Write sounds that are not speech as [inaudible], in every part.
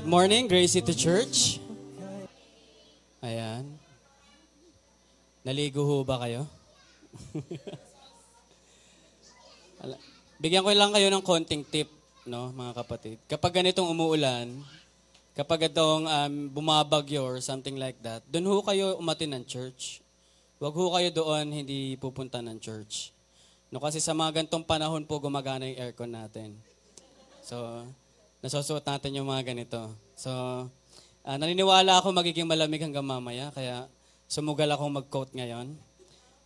Good morning, Grace City Church. Ayan. Naligo ho ba kayo? [laughs] Bigyan ko lang kayo ng konting tip, no, mga kapatid. Kapag ganitong umuulan, kapag itong um, bumabagyo or something like that, doon ho kayo umatin ng church. Huwag ho kayo doon hindi pupunta ng church. No, kasi sa mga gantong panahon po gumagana yung aircon natin. So, nasusuot natin yung mga ganito. So, ah, naniniwala ako magiging malamig hanggang mamaya, kaya sumugal akong mag-coat ngayon.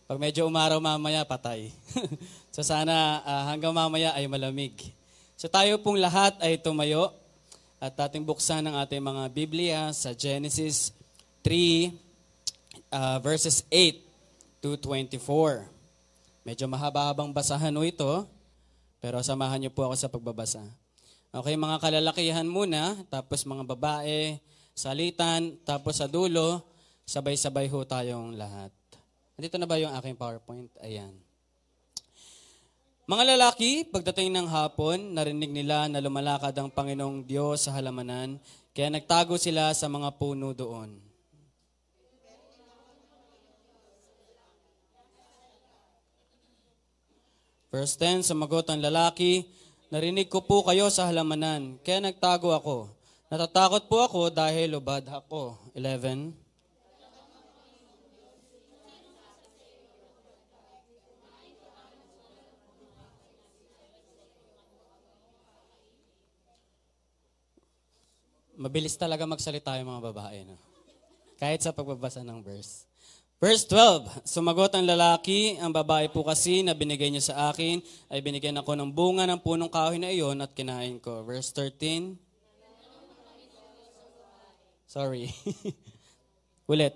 Pag medyo umaraw mamaya, patay. [laughs] so sana ah, hanggang mamaya ay malamig. So tayo pong lahat ay tumayo at ating buksan ang ating mga Biblia sa Genesis 3 ah, verses 8 to 24. Medyo mahaba-habang basahan ito, pero samahan niyo po ako sa pagbabasa. Okay, mga kalalakihan muna, tapos mga babae, salitan, tapos sa dulo, sabay-sabay ho tayong lahat. Nandito na ba yung aking PowerPoint? Ayan. Mga lalaki, pagdating ng hapon, narinig nila na lumalakad ang Panginoong Diyos sa halamanan, kaya nagtago sila sa mga puno doon. Verse 10, sumagot ang lalaki, Narinig ko po kayo sa halamanan, kaya nagtago ako. Natatakot po ako dahil lubad ako. 11. Mabilis talaga magsalita yung mga babae. No? Kahit sa pagbabasa ng verse. Verse 12, sumagot ang lalaki, ang babae po kasi na binigay niyo sa akin, ay binigyan ako ng bunga ng punong kahoy na iyon at kinain ko. Verse 13. Sorry. [laughs] Ulit.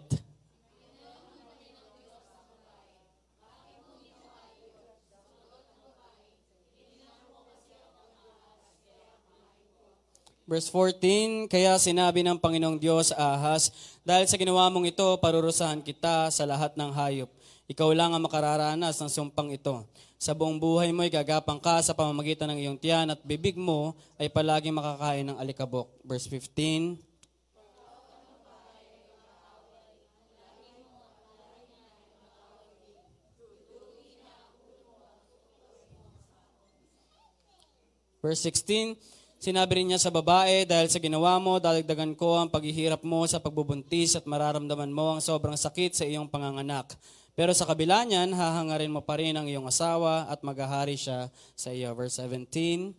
Verse 14, Kaya sinabi ng Panginoong Diyos sa Ahas, Dahil sa ginawa mong ito, parurusahan kita sa lahat ng hayop. Ikaw lang ang makararanas ng sumpang ito. Sa buong buhay mo, gagapang ka sa pamamagitan ng iyong tiyan at bibig mo ay palaging makakain ng alikabok. Verse 15, Verse 16, sinabi rin niya sa babae, dahil sa ginawa mo, dadagdagan ko ang paghihirap mo sa pagbubuntis at mararamdaman mo ang sobrang sakit sa iyong panganganak. Pero sa kabila niyan, hahangarin mo pa rin ang iyong asawa at maghahari siya sa iyo. Verse 17,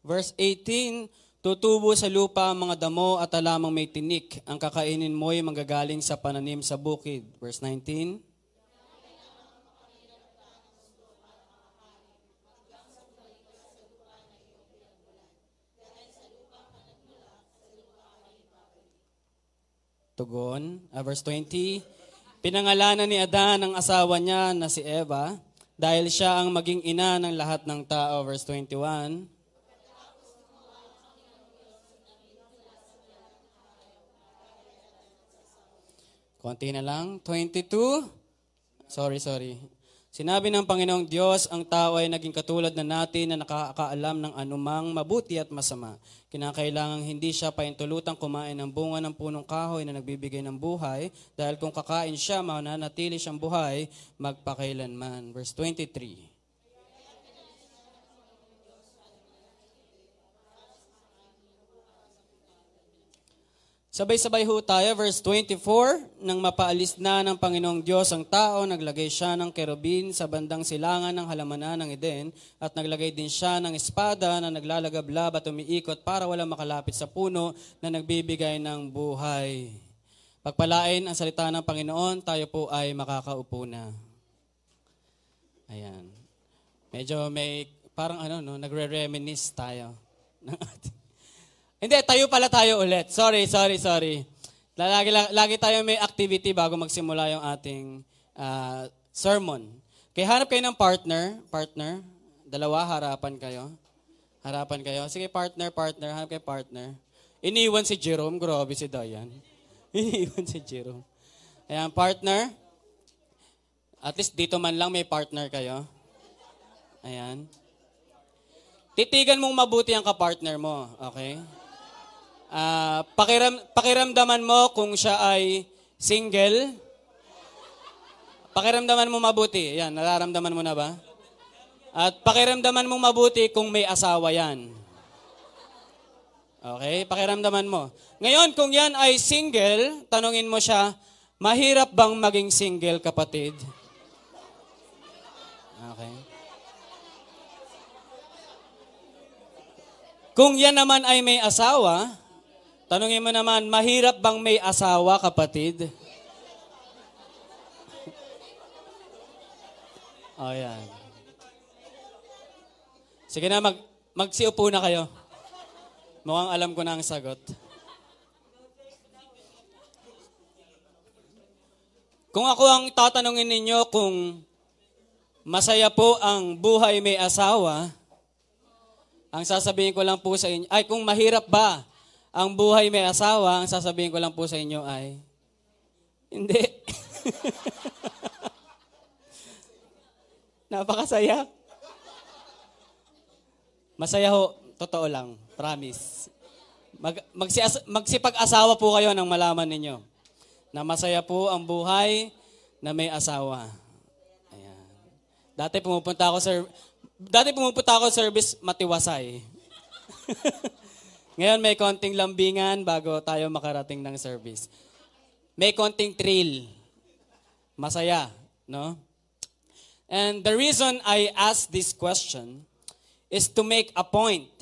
Verse 18, Tutubo sa lupa ang mga damo at alamang may tinik. Ang kakainin mo ay manggagaling sa pananim sa bukid. Verse 19, Tugon, ah, verse 20, Pinangalanan ni Adan ang asawa niya na si Eva dahil siya ang maging ina ng lahat ng tao. Verse 21, Konti na lang. 22. Sorry, sorry. Sinabi ng Panginoong Diyos, ang tao ay naging katulad na natin na nakakaalam ng anumang mabuti at masama. Kinakailangang hindi siya paintulutang kumain ng bunga ng punong kahoy na nagbibigay ng buhay, dahil kung kakain siya, mananatili siyang buhay magpakailanman. Verse 23. Sabay-sabay ho tayo, verse 24, nang mapaalis na ng Panginoong Diyos ang tao, naglagay siya ng kerubin sa bandang silangan ng halamanan ng Eden at naglagay din siya ng espada na naglalagablab at umiikot para wala makalapit sa puno na nagbibigay ng buhay. Pagpalain ang salita ng Panginoon, tayo po ay makakaupo na. Ayan. Medyo may, parang ano, no, nagre-reminisce tayo [laughs] ng ating hindi, tayo pala tayo ulit. Sorry, sorry, sorry. Lagi, lagi tayo may activity bago magsimula yung ating uh, sermon. Kaya hanap kayo ng partner. Partner. Dalawa, harapan kayo. Harapan kayo. Sige, partner, partner. Hanap kayo partner. Iniwan si Jerome. Grabe si Dayan. [laughs] Iniwan si Jerome. Ayan, partner. At least dito man lang may partner kayo. Ayan. Titigan mong mabuti ang kapartner mo. Okay? Uh, pakiram, pakiramdaman mo kung siya ay single. Pakiramdaman mo mabuti. Yan, nararamdaman mo na ba? At pakiramdaman mo mabuti kung may asawa yan. Okay? Pakiramdaman mo. Ngayon, kung yan ay single, tanungin mo siya, mahirap bang maging single, kapatid? Okay. Kung yan naman ay may asawa, tanungin mo naman, mahirap bang may asawa, kapatid? [laughs] Oh, yan. Sige na, mag, magsiupo na kayo. Mukhang alam ko na ang sagot. Kung ako ang tatanungin ninyo kung masaya po ang buhay may asawa, ang sasabihin ko lang po sa inyo, ay kung mahirap ba ang buhay may asawa, ang sasabihin ko lang po sa inyo ay, hindi. [laughs] Napakasaya. Masaya ho, totoo lang. Promise. Mag, magsias, magsipag-asawa po kayo nang malaman ninyo na masaya po ang buhay na may asawa. Ayan. Dati pumupunta ako sir Dati pumupunta ako service matiwasay. [laughs] Ngayon may konting lambingan bago tayo makarating ng service. May konting thrill. Masaya, no? And the reason I ask this question is to make a point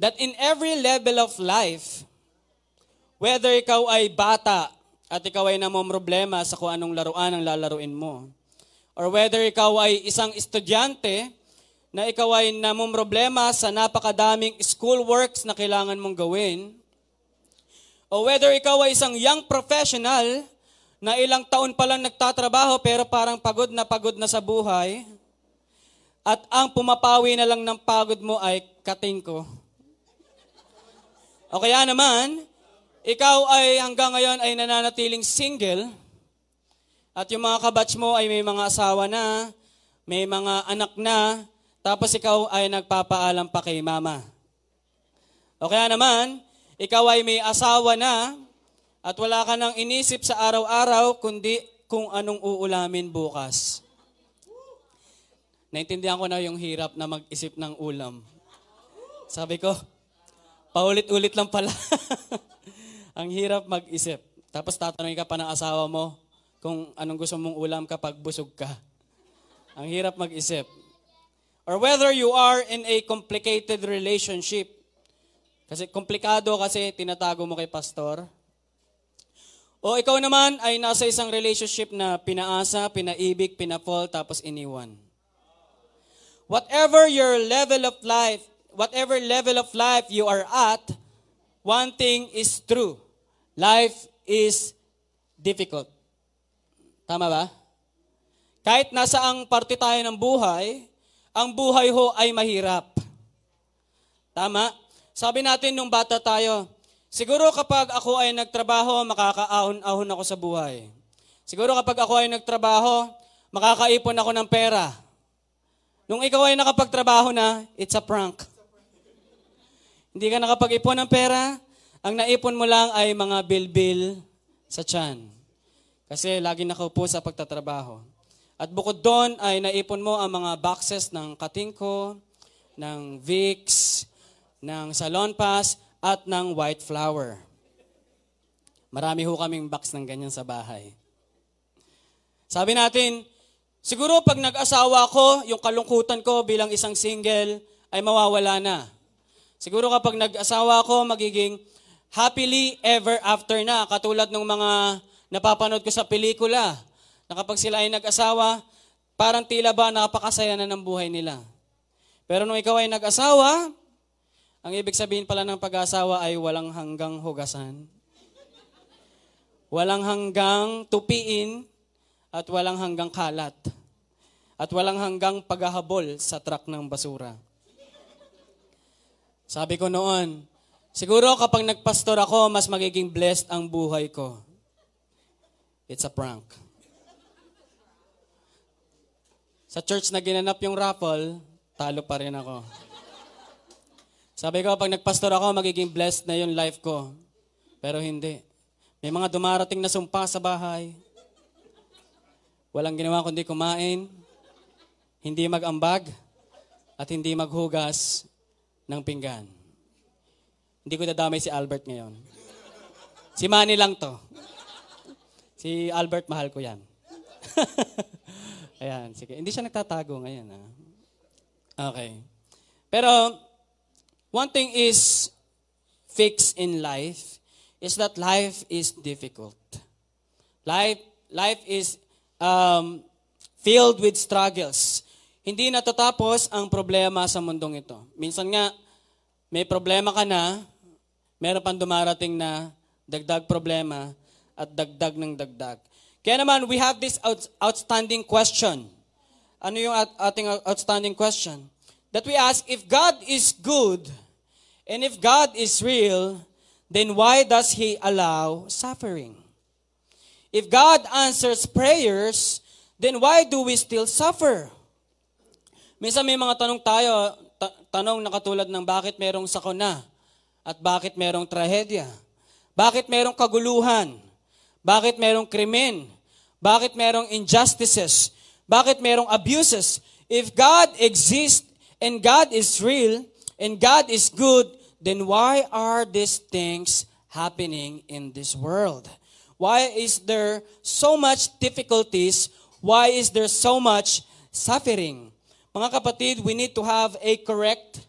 that in every level of life, whether ikaw ay bata at ikaw ay namomroblema sa kung anong laruan ang lalaruin mo, or whether ikaw ay isang estudyante na ikaw ay namomroblema sa napakadaming school works na kailangan mong gawin, o whether ikaw ay isang young professional na ilang taon pa lang nagtatrabaho pero parang pagod na pagod na sa buhay, at ang pumapawi na lang ng pagod mo ay katingko, o kaya naman, ikaw ay hanggang ngayon ay nananatiling single at yung mga kabatch mo ay may mga asawa na, may mga anak na, tapos ikaw ay nagpapaalam pa kay mama. O kaya naman, ikaw ay may asawa na at wala ka nang inisip sa araw-araw kundi kung anong uulamin bukas. Naintindihan ko na yung hirap na mag-isip ng ulam. Sabi ko, Paulit-ulit lang pala. [laughs] ang hirap mag-isip. Tapos tatanungin ka pa ng asawa mo kung anong gusto mong ulam kapag busog ka. Ang hirap mag-isip. Or whether you are in a complicated relationship. Kasi komplikado kasi tinatago mo kay pastor. O ikaw naman ay nasa isang relationship na pinaasa, pinaibig, pinafall, tapos iniwan. Whatever your level of life whatever level of life you are at, one thing is true. Life is difficult. Tama ba? Kahit nasa ang parte tayo ng buhay, ang buhay ho ay mahirap. Tama? Sabi natin nung bata tayo, siguro kapag ako ay nagtrabaho, makakaahon-ahon ako sa buhay. Siguro kapag ako ay nagtrabaho, makakaipon ako ng pera. Nung ikaw ay nakapagtrabaho na, it's a prank. Hindi ka nakapag-ipon ng pera, ang naipon mo lang ay mga bilbil sa tiyan. Kasi lagi nakaupo sa pagtatrabaho. At bukod doon ay naipon mo ang mga boxes ng Katingko, ng Vicks, ng Salon Pass, at ng White Flower. Marami ho kaming box ng ganyan sa bahay. Sabi natin, siguro pag nag-asawa ko, yung kalungkutan ko bilang isang single ay mawawala na. Siguro kapag nag-asawa ako, magiging happily ever after na. Katulad ng mga napapanood ko sa pelikula, na kapag sila ay nag-asawa, parang tila ba napakasaya na ng buhay nila. Pero nung ikaw ay nag-asawa, ang ibig sabihin pala ng pag-asawa ay walang hanggang hugasan, walang hanggang tupiin, at walang hanggang kalat, at walang hanggang paghahabol sa truck ng basura. Sabi ko noon, Siguro kapag nagpastor ako, mas magiging blessed ang buhay ko. It's a prank. Sa church na ginanap yung raffle, talo pa rin ako. Sabi ko, pag nagpastor ako, magiging blessed na yung life ko. Pero hindi. May mga dumarating na sumpa sa bahay. Walang ginawa kundi kumain, hindi mag-ambag, at hindi maghugas ng pinggan. Hindi ko dadamay si Albert ngayon. Si Manny lang to. Si Albert, mahal ko yan. [laughs] Ayan, sige. Hindi siya nagtatago ngayon. Ha? Okay. Pero, one thing is fixed in life is that life is difficult. Life, life is um, filled with struggles. Hindi natatapos ang problema sa mundong ito. Minsan nga, may problema ka na, meron pang dumarating na dagdag problema at dagdag ng dagdag. Kaya naman, we have this out- outstanding question. Ano yung at- ating outstanding question? That we ask, if God is good, and if God is real, then why does He allow suffering? If God answers prayers, then why do we still suffer? Minsan may mga tanong tayo, ta- tanong na katulad ng bakit merong sakuna at bakit merong trahedya? Bakit merong kaguluhan? Bakit merong krimen? Bakit merong injustices? Bakit merong abuses? If God exists and God is real and God is good, then why are these things happening in this world? Why is there so much difficulties? Why is there so much suffering? Mga kapatid, we need to have a correct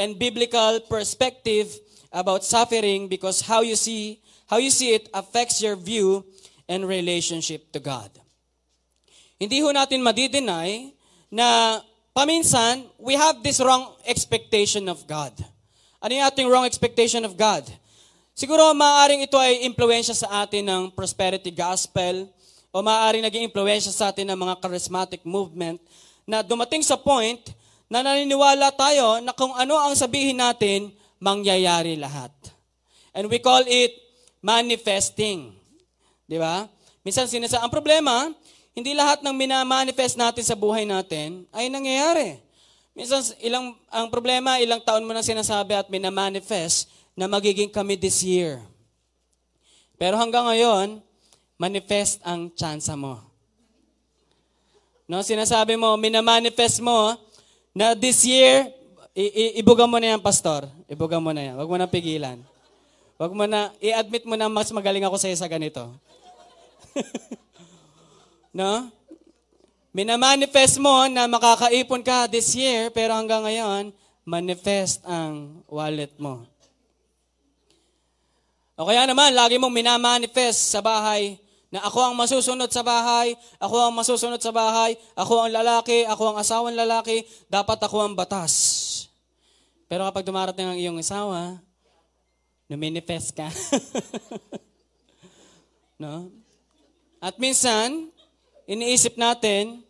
and biblical perspective about suffering because how you see how you see it affects your view and relationship to God. Hindi ho natin madidenay na paminsan we have this wrong expectation of God. Ano yung ating wrong expectation of God? Siguro maaaring ito ay impluensya sa atin ng prosperity gospel o maaaring naging impluensya sa atin ng mga charismatic movement na dumating sa point na naniniwala tayo na kung ano ang sabihin natin, mangyayari lahat. And we call it manifesting. Di ba? Minsan sinasa, ang problema, hindi lahat ng minamanifest natin sa buhay natin ay nangyayari. Minsan ilang ang problema, ilang taon mo na sinasabi at minamanifest na magiging kami this year. Pero hanggang ngayon, manifest ang tsansa mo. No, sinasabi mo, minamanifest mo na this year, i- i- ibuga mo na yan, pastor. Ibuga mo na yan. Huwag mo na pigilan. Huwag mo na, i-admit mo na mas magaling ako sa'yo sa ganito. [laughs] no? Minamanifest mo na makakaipon ka this year, pero hanggang ngayon, manifest ang wallet mo. O kaya naman, lagi mong minamanifest sa bahay na ako ang masusunod sa bahay, ako ang masusunod sa bahay, ako ang lalaki, ako ang asawang lalaki, dapat ako ang batas. Pero kapag dumarating ang iyong asawa, numinifest ka. [laughs] no? At minsan, iniisip natin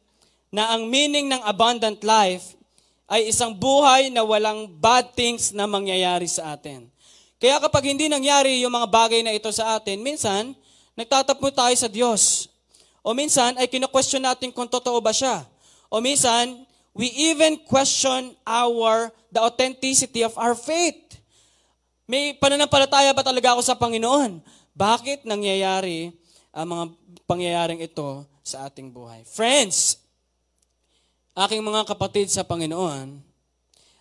na ang meaning ng abundant life ay isang buhay na walang bad things na mangyayari sa atin. Kaya kapag hindi nangyari yung mga bagay na ito sa atin, minsan, nagtatapo tayo sa Diyos. O minsan, ay kino-question natin kung totoo ba siya. O minsan, we even question our, the authenticity of our faith. May pananampalataya ba talaga ako sa Panginoon? Bakit nangyayari ang mga pangyayaring ito sa ating buhay? Friends, aking mga kapatid sa Panginoon,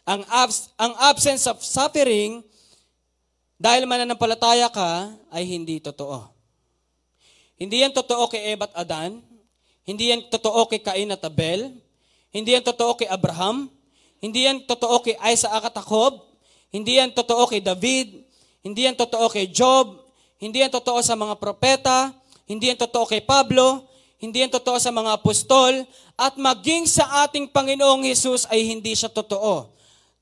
ang, abs- ang absence of suffering dahil mananampalataya ka ay hindi totoo. Hindi yan totoo kay Eva at Adan. Hindi yan totoo kay Cain at Abel. Hindi yan totoo kay Abraham. Hindi yan totoo kay Isaac at Jacob. Hindi yan totoo kay David. Hindi yan totoo kay Job. Hindi yan totoo sa mga propeta. Hindi yan totoo kay Pablo. Hindi yan totoo sa mga apostol. At maging sa ating Panginoong Hesus ay hindi siya totoo.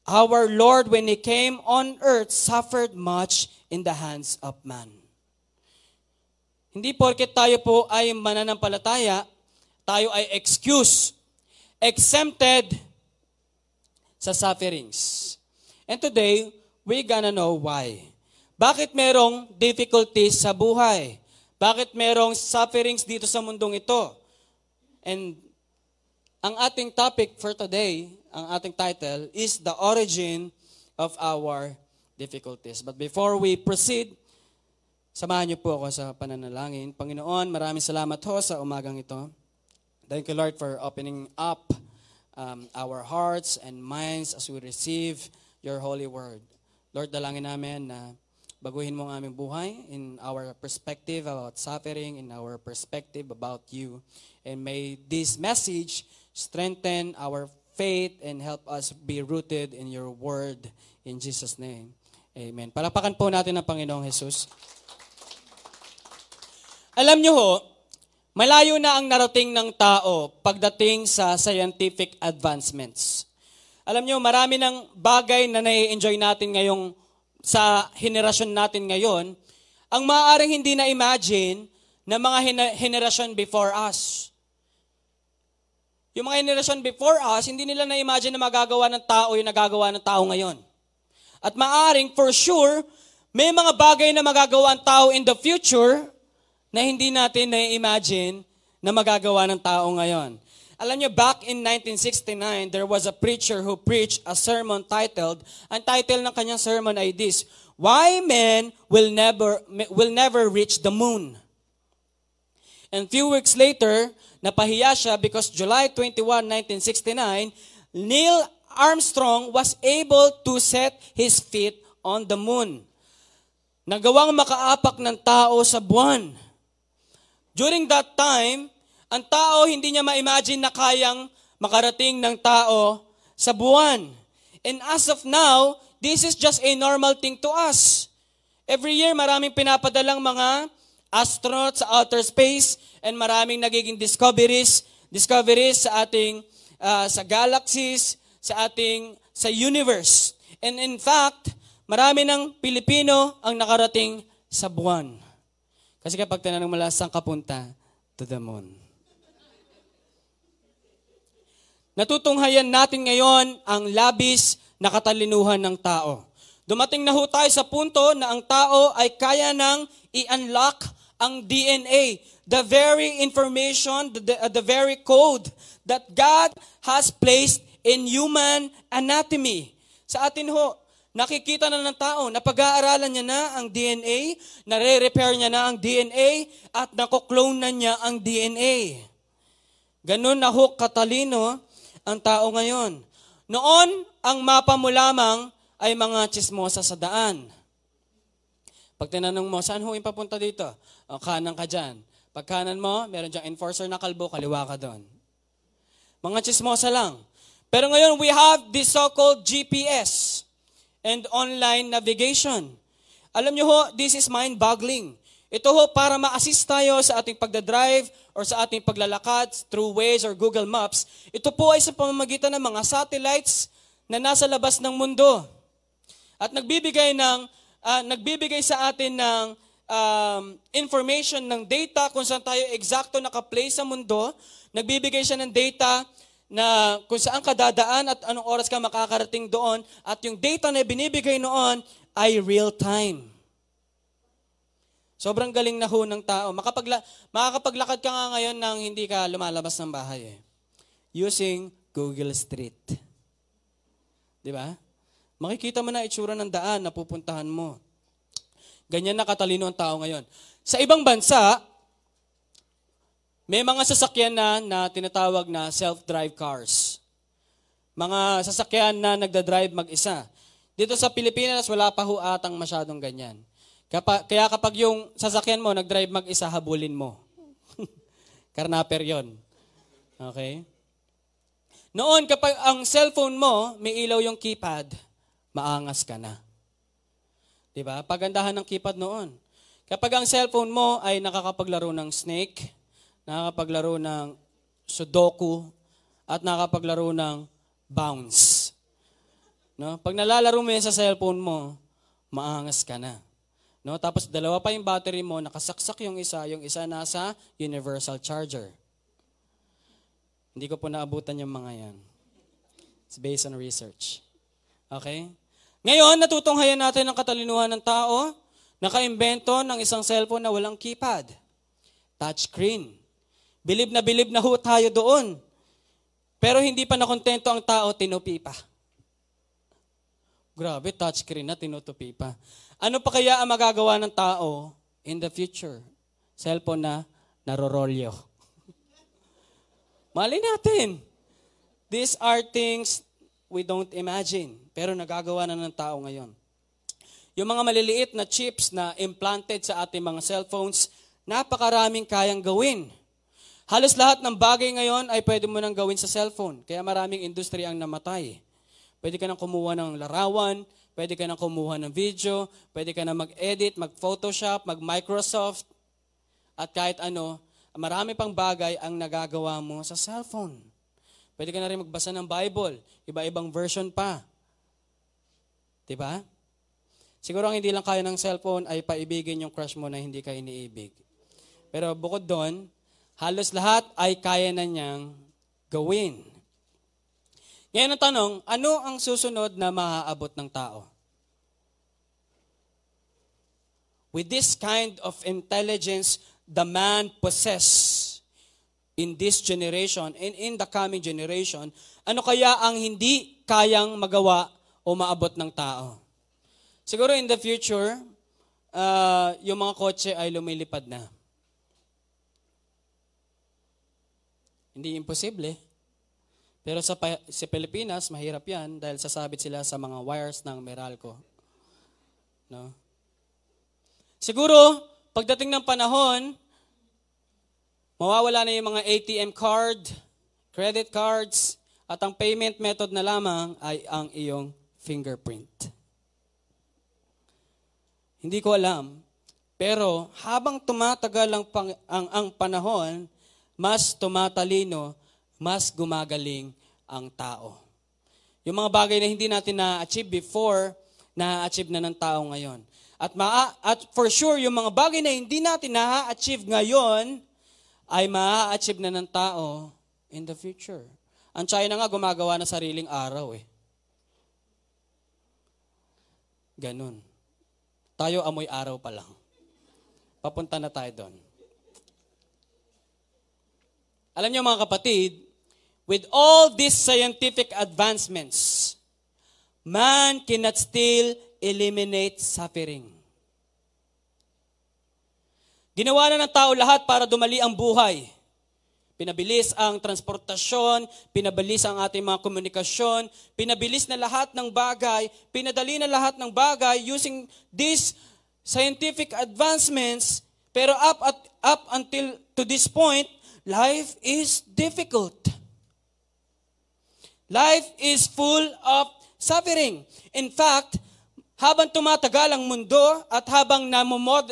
Our Lord, when He came on earth, suffered much in the hands of man. Hindi porket tayo po ay mananampalataya, tayo ay excuse, exempted sa sufferings. And today, we gonna know why. Bakit merong difficulties sa buhay? Bakit merong sufferings dito sa mundong ito? And ang ating topic for today, ang ating title, is the origin of our difficulties. But before we proceed, samahan niyo po ako sa pananalangin. Panginoon, maraming salamat ho sa umagang ito. Thank you, Lord, for opening up um, our hearts and minds as we receive your holy word. Lord, dalangin namin na baguhin mo ang aming buhay in our perspective about suffering, in our perspective about you. And may this message strengthen our faith and help us be rooted in your word. In Jesus' name, amen. Palapakan po natin ang Panginoong Jesus. Alam niyo ho, malayo na ang narating ng tao pagdating sa scientific advancements. Alam niyo, marami ng bagay na nai-enjoy natin ngayong sa henerasyon natin ngayon, ang maaaring hindi na-imagine ng mga henerasyon before us. Yung mga henerasyon before us, hindi nila na-imagine na magagawa ng tao yung nagagawa ng tao ngayon. At maaring, for sure, may mga bagay na magagawa ang tao in the future na hindi natin na-imagine na magagawa ng tao ngayon. Alam niyo, back in 1969, there was a preacher who preached a sermon titled, ang title ng kanyang sermon ay this, Why Men Will Never, will never Reach the Moon. And few weeks later, napahiya siya because July 21, 1969, Neil Armstrong was able to set his feet on the moon. Nagawang makaapak ng tao sa buwan. During that time, ang tao hindi niya ma-imagine na kayang makarating ng tao sa buwan. And as of now, this is just a normal thing to us. Every year, maraming pinapadalang mga astronauts sa outer space and maraming nagiging discoveries, discoveries sa ating uh, sa galaxies, sa ating sa universe. And in fact, marami ng Pilipino ang nakarating sa buwan. Kasi kapag tinanong mo lang, saan ka punta? To the moon. Natutunghayan natin ngayon ang labis na katalinuhan ng tao. Dumating na ho tayo sa punto na ang tao ay kaya nang i-unlock ang DNA, the very information, the, the, uh, the very code that God has placed in human anatomy. Sa atin ho, nakikita na ng tao, napag-aaralan niya na ang DNA, nare-repair niya na ang DNA, at nakoklone na niya ang DNA. Ganun na ho katalino ang tao ngayon. Noon, ang mapa mo lamang ay mga chismosa sa daan. Pag tinanong mo, saan ho yung papunta dito? O, kanan ka dyan. Pag kanan mo, meron dyan enforcer na kalbo, kaliwa ka doon. Mga chismosa lang. Pero ngayon, we have this so-called GPS and online navigation. Alam nyo ho, this is mind-boggling. Ito ho para ma-assist tayo sa ating pagdadrive or sa ating paglalakad through Waze or Google Maps. Ito po ay sa pamamagitan ng mga satellites na nasa labas ng mundo. At nagbibigay ng uh, nagbibigay sa atin ng um, information ng data kung saan tayo eksakto naka-place sa mundo. Nagbibigay siya ng data na kung saan ka dadaan at anong oras ka makakarating doon. At yung data na binibigay noon ay real time. Sobrang galing na ho ng tao. Makapagla- makakapaglakad ka nga ngayon nang hindi ka lumalabas ng bahay eh. Using Google Street. Di ba? Makikita mo na itsura ng daan na pupuntahan mo. Ganyan na katalino ang tao ngayon. Sa ibang bansa, may mga sasakyan na, na tinatawag na self-drive cars. Mga sasakyan na nagda-drive mag-isa. Dito sa Pilipinas, wala pa ho atang masyadong ganyan. Kaya kapag yung sasakyan mo, nag-drive mag-isa, habulin mo. [laughs] Karnaper yon. Okay? Noon, kapag ang cellphone mo, may ilaw yung keypad, maangas ka na. Diba? Pagandahan ng keypad noon. Kapag ang cellphone mo ay nakakapaglaro ng snake, nakakapaglaro ng sudoku, at nakakapaglaro ng bounce. No? Pag nalalaro mo yan sa cellphone mo, maangas ka na. No? Tapos dalawa pa yung battery mo, nakasaksak yung isa, yung isa nasa universal charger. Hindi ko po naabutan yung mga yan. It's based on research. Okay? Ngayon, natutunghayan natin ang katalinuhan ng tao, nakaimbento ng isang cellphone na walang keypad. Touchscreen. Bilib na bilib na ho tayo doon. Pero hindi pa nakontento ang tao, tinupi pa. Grabe, touchscreen na, tinutupi pa. Ano pa kaya ang magagawa ng tao in the future? Cellphone na narorolyo. Mali natin. These are things we don't imagine. Pero nagagawa na ng tao ngayon. Yung mga maliliit na chips na implanted sa ating mga cellphones, napakaraming kayang gawin. Halos lahat ng bagay ngayon ay pwede mo nang gawin sa cellphone. Kaya maraming industry ang namatay. Pwede ka nang kumuha ng larawan, pwede ka nang kumuha ng video, pwede ka nang mag-edit, mag-Photoshop, mag-Microsoft, at kahit ano, marami pang bagay ang nagagawa mo sa cellphone. Pwede ka na rin magbasa ng Bible, iba-ibang version pa. 'Di ba? Siguro ang hindi lang kaya ng cellphone ay paibigin yung crush mo na hindi ka iniibig. Pero bukod doon, halos lahat ay kaya na niyang gawin. Ngayon ang tanong, ano ang susunod na maaabot ng tao? With this kind of intelligence the man possess in this generation and in the coming generation, ano kaya ang hindi kayang magawa o maabot ng tao. Siguro in the future, uh, yung mga kotse ay lumilipad na. Hindi imposible. Pero sa, sa Pilipinas, mahirap yan dahil sasabit sila sa mga wires ng Meralco. No? Siguro, pagdating ng panahon, mawawala na yung mga ATM card, credit cards, at ang payment method na lamang ay ang iyong fingerprint. Hindi ko alam, pero habang tumatagal ang, ang, ang panahon, mas tumatalino, mas gumagaling ang tao. Yung mga bagay na hindi natin na-achieve before, na-achieve na ng tao ngayon. At, maa, at for sure, yung mga bagay na hindi natin na-achieve ngayon, ay ma-achieve na ng tao in the future. Ang China nga gumagawa na sariling araw eh. Ganun. Tayo amoy araw pa lang. Papunta na tayo doon. Alam niyo mga kapatid, with all these scientific advancements, man cannot still eliminate suffering. Ginawa na ng tao lahat para dumali ang buhay. Pinabilis ang transportasyon, pinabilis ang ating mga komunikasyon, pinabilis na lahat ng bagay, pinadali na lahat ng bagay using these scientific advancements, pero up at up until to this point, life is difficult. Life is full of suffering. In fact, habang tumatagal ang mundo at habang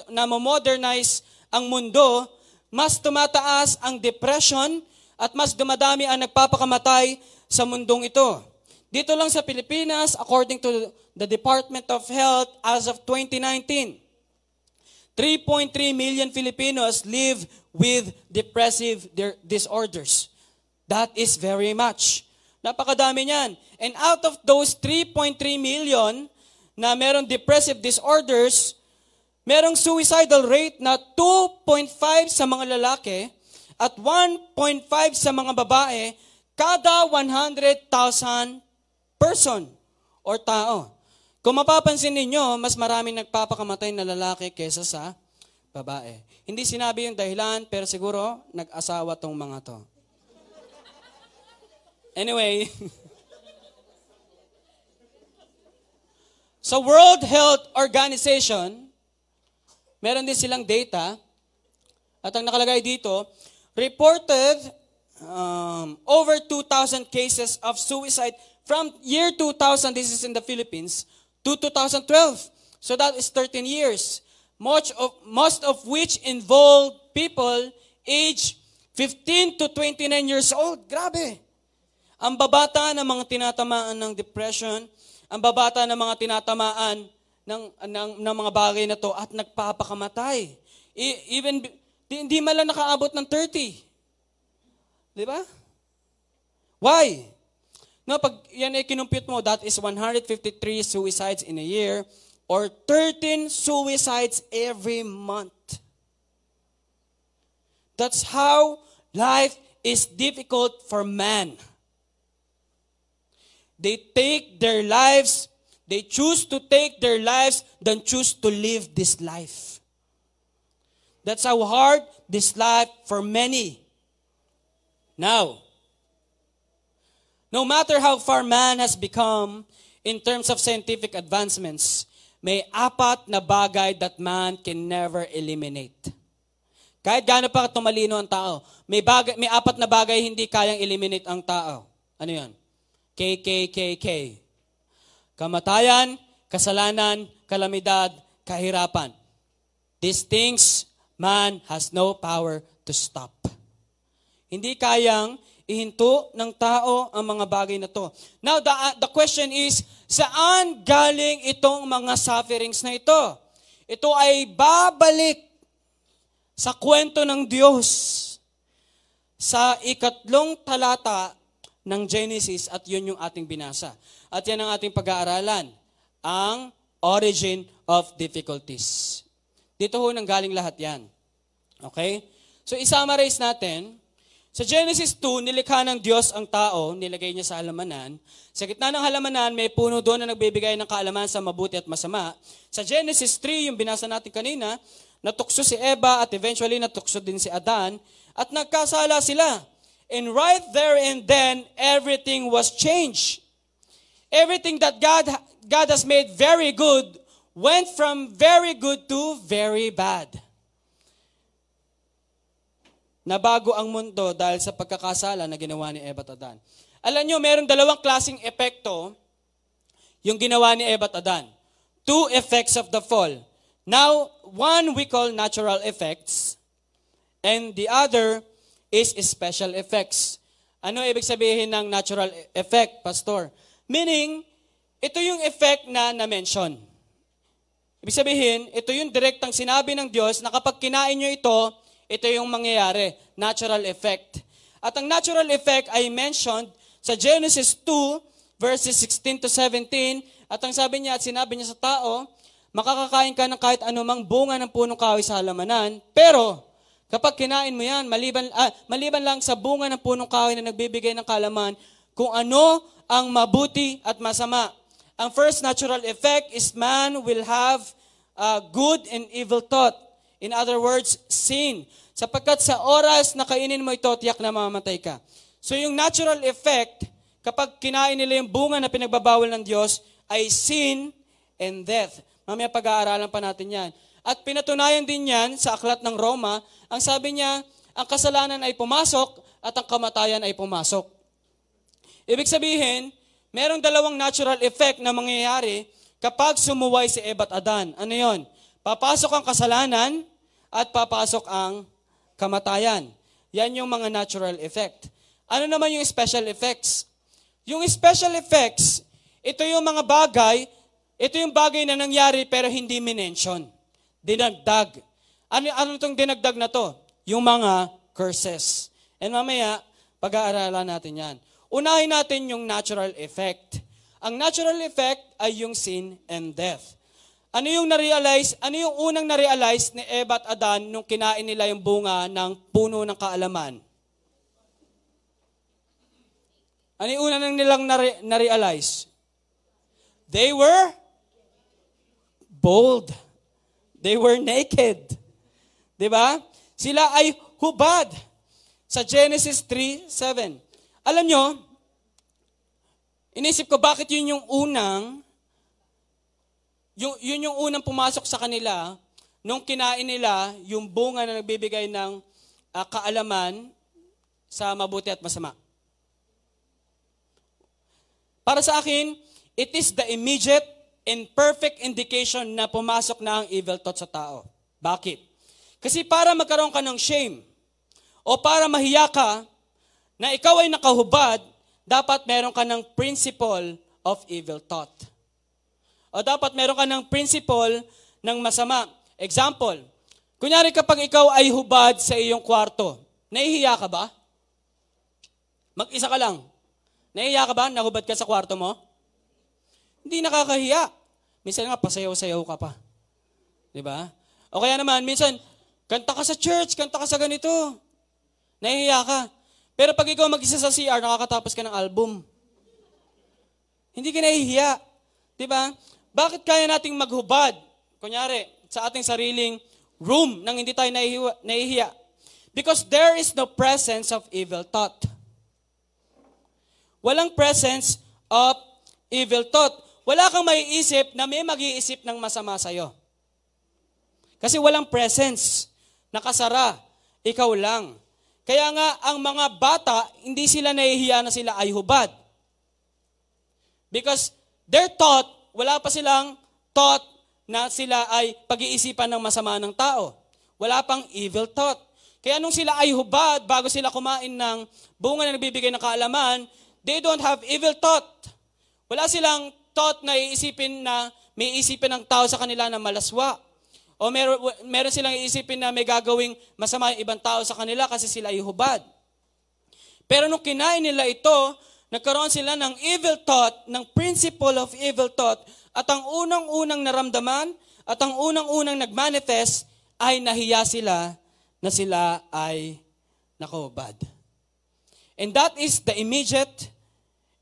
namomodernize ang mundo, mas tumataas ang depression at mas dumadami ang nagpapakamatay sa mundong ito. Dito lang sa Pilipinas, according to the Department of Health as of 2019, 3.3 million Filipinos live with depressive disorders. That is very much. Napakadami niyan. And out of those 3.3 million na meron depressive disorders, merong suicidal rate na 2.5 sa mga lalaki at 1.5 sa mga babae kada 100,000 person or tao. Kung mapapansin ninyo, mas maraming nagpapakamatay na lalaki kesa sa babae. Hindi sinabi yung dahilan, pero siguro nag-asawa tong mga to. Anyway, [laughs] sa World Health Organization, Meron din silang data. At ang nakalagay dito, reported um, over 2,000 cases of suicide from year 2000, this is in the Philippines, to 2012. So that is 13 years. Much of, most of which involve people age 15 to 29 years old. Grabe. Ang babata ng mga tinatamaan ng depression, ang babata ng mga tinatamaan ng, ng, ng mga bagay na to at nagpapakamatay. I, even, di, hindi man lang nakaabot ng 30. Di ba? Why? No, pag yan ay kinumpute mo, that is 153 suicides in a year or 13 suicides every month. That's how life is difficult for man. They take their lives, they choose to take their lives than choose to live this life. That's how hard this life for many. Now, no matter how far man has become in terms of scientific advancements, may apat na bagay that man can never eliminate. Kahit gaano pa tumalino ang tao, may, bagay, may apat na bagay hindi kayang eliminate ang tao. Ano yan? K, K, K, K. Kamatayan, kasalanan, kalamidad, kahirapan. These things, man has no power to stop. Hindi kayang ihinto ng tao ang mga bagay na to. Now, the, uh, the question is, saan galing itong mga sufferings na ito? Ito ay babalik sa kwento ng Diyos sa ikatlong talata ng Genesis at yun yung ating binasa. At yan ang ating pag-aaralan, ang origin of difficulties. Dito ho nang galing lahat yan. Okay? So, isummarize natin. Sa Genesis 2, nilikha ng Diyos ang tao, nilagay niya sa halamanan. Sa gitna ng halamanan, may puno doon na nagbibigay ng kaalaman sa mabuti at masama. Sa Genesis 3, yung binasa natin kanina, natukso si Eva at eventually natukso din si Adan at nagkasala sila. And right there and then, everything was changed. Everything that God, God has made very good went from very good to very bad. Nabago ang mundo dahil sa pagkakasala na ginawa ni Eva at Adan. Alam nyo, meron dalawang klaseng epekto yung ginawa ni Eva at Adan. Two effects of the fall. Now, one we call natural effects, and the other is special effects. Ano ibig sabihin ng natural effect, Pastor? Meaning, ito yung effect na na-mention. Ibig sabihin, ito yung direktang sinabi ng Diyos na kapag kinain nyo ito, ito yung mangyayari, natural effect. At ang natural effect ay mentioned sa Genesis 2, verses 16 to 17, at ang sabi niya at sinabi niya sa tao, makakakain ka ng kahit anumang bunga ng punong kahoy sa halamanan, pero kapag kinain mo yan, maliban, ah, maliban lang sa bunga ng punong kahoy na nagbibigay ng kalaman, kung ano ang mabuti at masama. Ang first natural effect is man will have uh, good and evil thought. In other words, sin. Sapagkat sa oras na kainin mo ito, tiyak na mamatay ka. So yung natural effect, kapag kinain nila yung bunga na pinagbabawal ng Diyos, ay sin and death. Mamaya pag-aaralan pa natin yan. At pinatunayan din yan sa aklat ng Roma, ang sabi niya, ang kasalanan ay pumasok at ang kamatayan ay pumasok. Ibig sabihin, merong dalawang natural effect na mangyayari kapag sumuway si Eva at Adan. Ano yon? Papasok ang kasalanan at papasok ang kamatayan. Yan yung mga natural effect. Ano naman yung special effects? Yung special effects, ito yung mga bagay ito yung bagay na nangyari pero hindi minention. Dinagdag. Ano, ano itong dinagdag na to? Yung mga curses. And mamaya, pag-aaralan natin yan. Unahin natin yung natural effect. Ang natural effect ay yung sin and death. Ano yung na-realize? Ano yung unang na-realize ni Eva at Adan nung kinain nila yung bunga ng puno ng kaalaman? Ano yung una nang nilang na-realize? They were bold. They were naked. Di ba? Sila ay hubad. Sa Genesis 3:7. Alam nyo, inisip ko bakit yun yung unang, yung, yun yung unang pumasok sa kanila nung kinain nila yung bunga na nagbibigay ng uh, kaalaman sa mabuti at masama. Para sa akin, it is the immediate and perfect indication na pumasok na ang evil thought sa tao. Bakit? Kasi para magkaroon ka ng shame o para mahiya ka na ikaw ay nakahubad, dapat meron ka ng principle of evil thought. O dapat meron ka ng principle ng masama. Example, kunyari kapag ikaw ay hubad sa iyong kwarto, nahihiya ka ba? Mag-isa ka lang. Nahiya ka ba? Nahubad ka sa kwarto mo? Hindi nakakahiya. Minsan nga, pasayaw-sayaw ka pa. Di ba? O kaya naman, minsan, kanta ka sa church, kanta ka sa ganito. Nahihiya ka. Pero pag ikaw mag-isa sa CR, nakakatapos ka ng album. Hindi ka nahihiya. Di ba? Bakit kaya nating maghubad? Kunyari, sa ating sariling room nang hindi tayo nahihiya. Because there is no presence of evil thought. Walang presence of evil thought. Wala kang maiisip na may mag-iisip ng masama sa'yo. Kasi walang presence. Nakasara. Ikaw lang. Kaya nga, ang mga bata, hindi sila nahihiya na sila ay hubad. Because their thought, wala pa silang thought na sila ay pag-iisipan ng masama ng tao. Wala pang evil thought. Kaya nung sila ay hubad, bago sila kumain ng bunga na nagbibigay ng kaalaman, they don't have evil thought. Wala silang thought na iisipin na may isipin ng tao sa kanila na malaswa. O meron, meron silang iisipin na may gagawing masama yung ibang tao sa kanila kasi sila ay hubad. Pero nung kinain nila ito, nagkaroon sila ng evil thought, ng principle of evil thought, at ang unang-unang naramdaman, at ang unang-unang nagmanifest, ay nahiya sila na sila ay nakahubad. And that is the immediate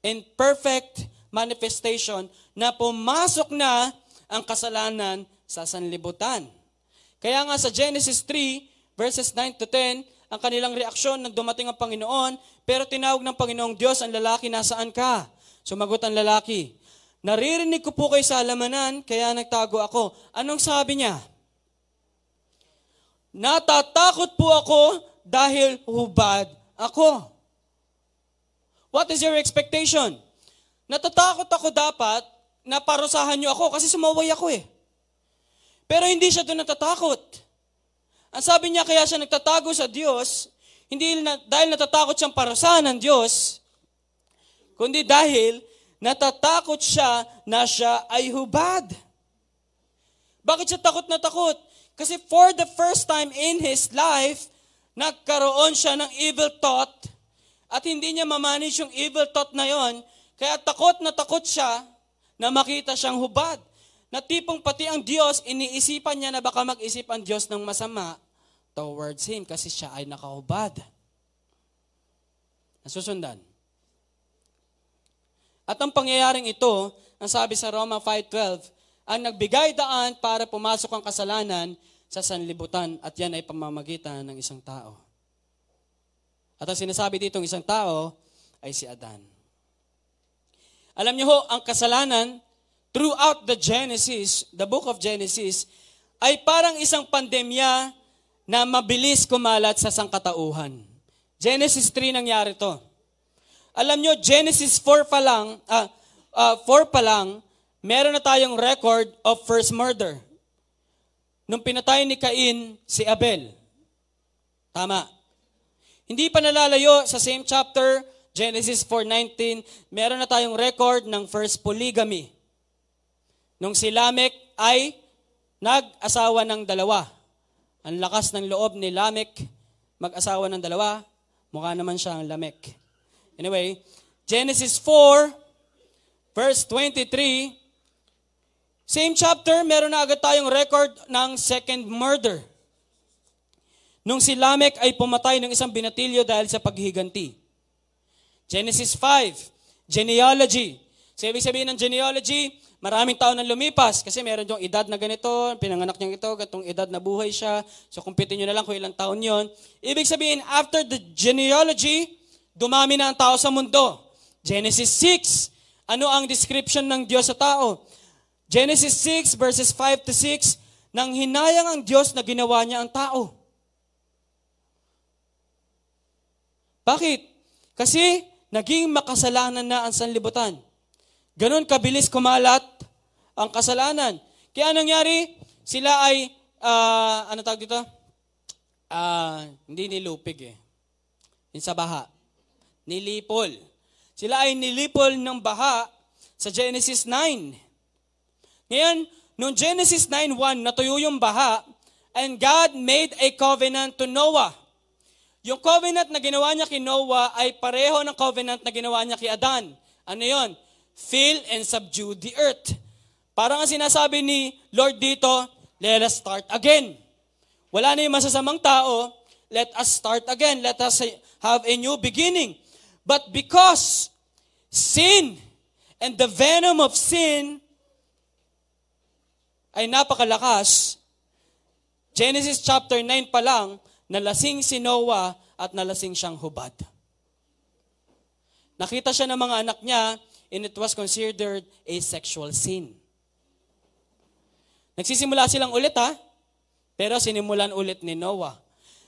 and perfect manifestation na pumasok na ang kasalanan sa sanlibutan. Kaya nga sa Genesis 3, verses 9 to 10, ang kanilang reaksyon nang dumating ang Panginoon, pero tinawag ng Panginoong Diyos ang lalaki, nasaan ka? Sumagot ang lalaki, naririnig ko po kayo sa alamanan, kaya nagtago ako. Anong sabi niya? Natatakot po ako dahil hubad ako. What is your expectation? Natatakot ako dapat na parusahan niyo ako kasi sumaway ako eh. Pero hindi siya doon natatakot. Ang sabi niya kaya siya nagtatago sa Diyos, hindi na, dahil natatakot siyang parasahan ng Diyos, kundi dahil natatakot siya na siya ay hubad. Bakit siya takot na takot? Kasi for the first time in his life, nagkaroon siya ng evil thought at hindi niya mamanage yung evil thought na yon, kaya takot na takot siya na makita siyang hubad na tipong pati ang Diyos, iniisipan niya na baka mag-isip ang Diyos ng masama towards Him kasi siya ay nakahubad. Nasusundan. At ang pangyayaring ito, ang sabi sa Roma 5.12, ang nagbigay daan para pumasok ang kasalanan sa sanlibutan at yan ay pamamagitan ng isang tao. At ang sinasabi dito ng isang tao ay si Adan. Alam niyo ho, ang kasalanan throughout the Genesis, the book of Genesis, ay parang isang pandemya na mabilis kumalat sa sangkatauhan. Genesis 3 nangyari to. Alam nyo, Genesis 4 pa lang, uh, uh, 4 pa lang, meron na tayong record of first murder. Nung pinatay ni Cain si Abel. Tama. Hindi pa nalalayo sa same chapter, Genesis 4.19, meron na tayong record ng first polygamy nung si Lamek ay nag-asawa ng dalawa. Ang lakas ng loob ni Lamek mag-asawa ng dalawa, mukha naman siya ang Lamek. Anyway, Genesis 4, verse 23, same chapter, meron na agad tayong record ng second murder. Nung si Lamek ay pumatay ng isang binatilyo dahil sa paghiganti. Genesis 5, genealogy. So, ibig sabihin ng genealogy, Maraming taon nang lumipas kasi meron yung edad na ganito, pinanganak niya ito, gatong edad na buhay siya. So kumpitin nyo na lang kung ilang taon yon. Ibig sabihin, after the genealogy, dumami na ang tao sa mundo. Genesis 6, ano ang description ng Diyos sa tao? Genesis 6 verses 5 to 6, nang hinayang ang Diyos na ginawa niya ang tao. Bakit? Kasi naging makasalanan na ang sanlibutan. Ganon kabilis kumalat ang kasalanan. Kaya nangyari, sila ay, uh, ano tawag dito? Uh, hindi nilupig eh. Yung sa baha. Nilipol. Sila ay nilipol ng baha sa Genesis 9. Ngayon, noong Genesis 9.1, natuyo yung baha, and God made a covenant to Noah. Yung covenant na ginawa niya kay Noah ay pareho ng covenant na ginawa niya kay Adan. Ano yon? Fill and subdue the earth. Parang ang sinasabi ni Lord dito, let us start again. Wala na yung masasamang tao, let us start again. Let us have a new beginning. But because sin and the venom of sin ay napakalakas, Genesis chapter 9 pa lang, nalasing si Noah at nalasing siyang hubad. Nakita siya ng mga anak niya and it was considered a sexual sin. Nagsisimula silang ulit ha, pero sinimulan ulit ni Noah.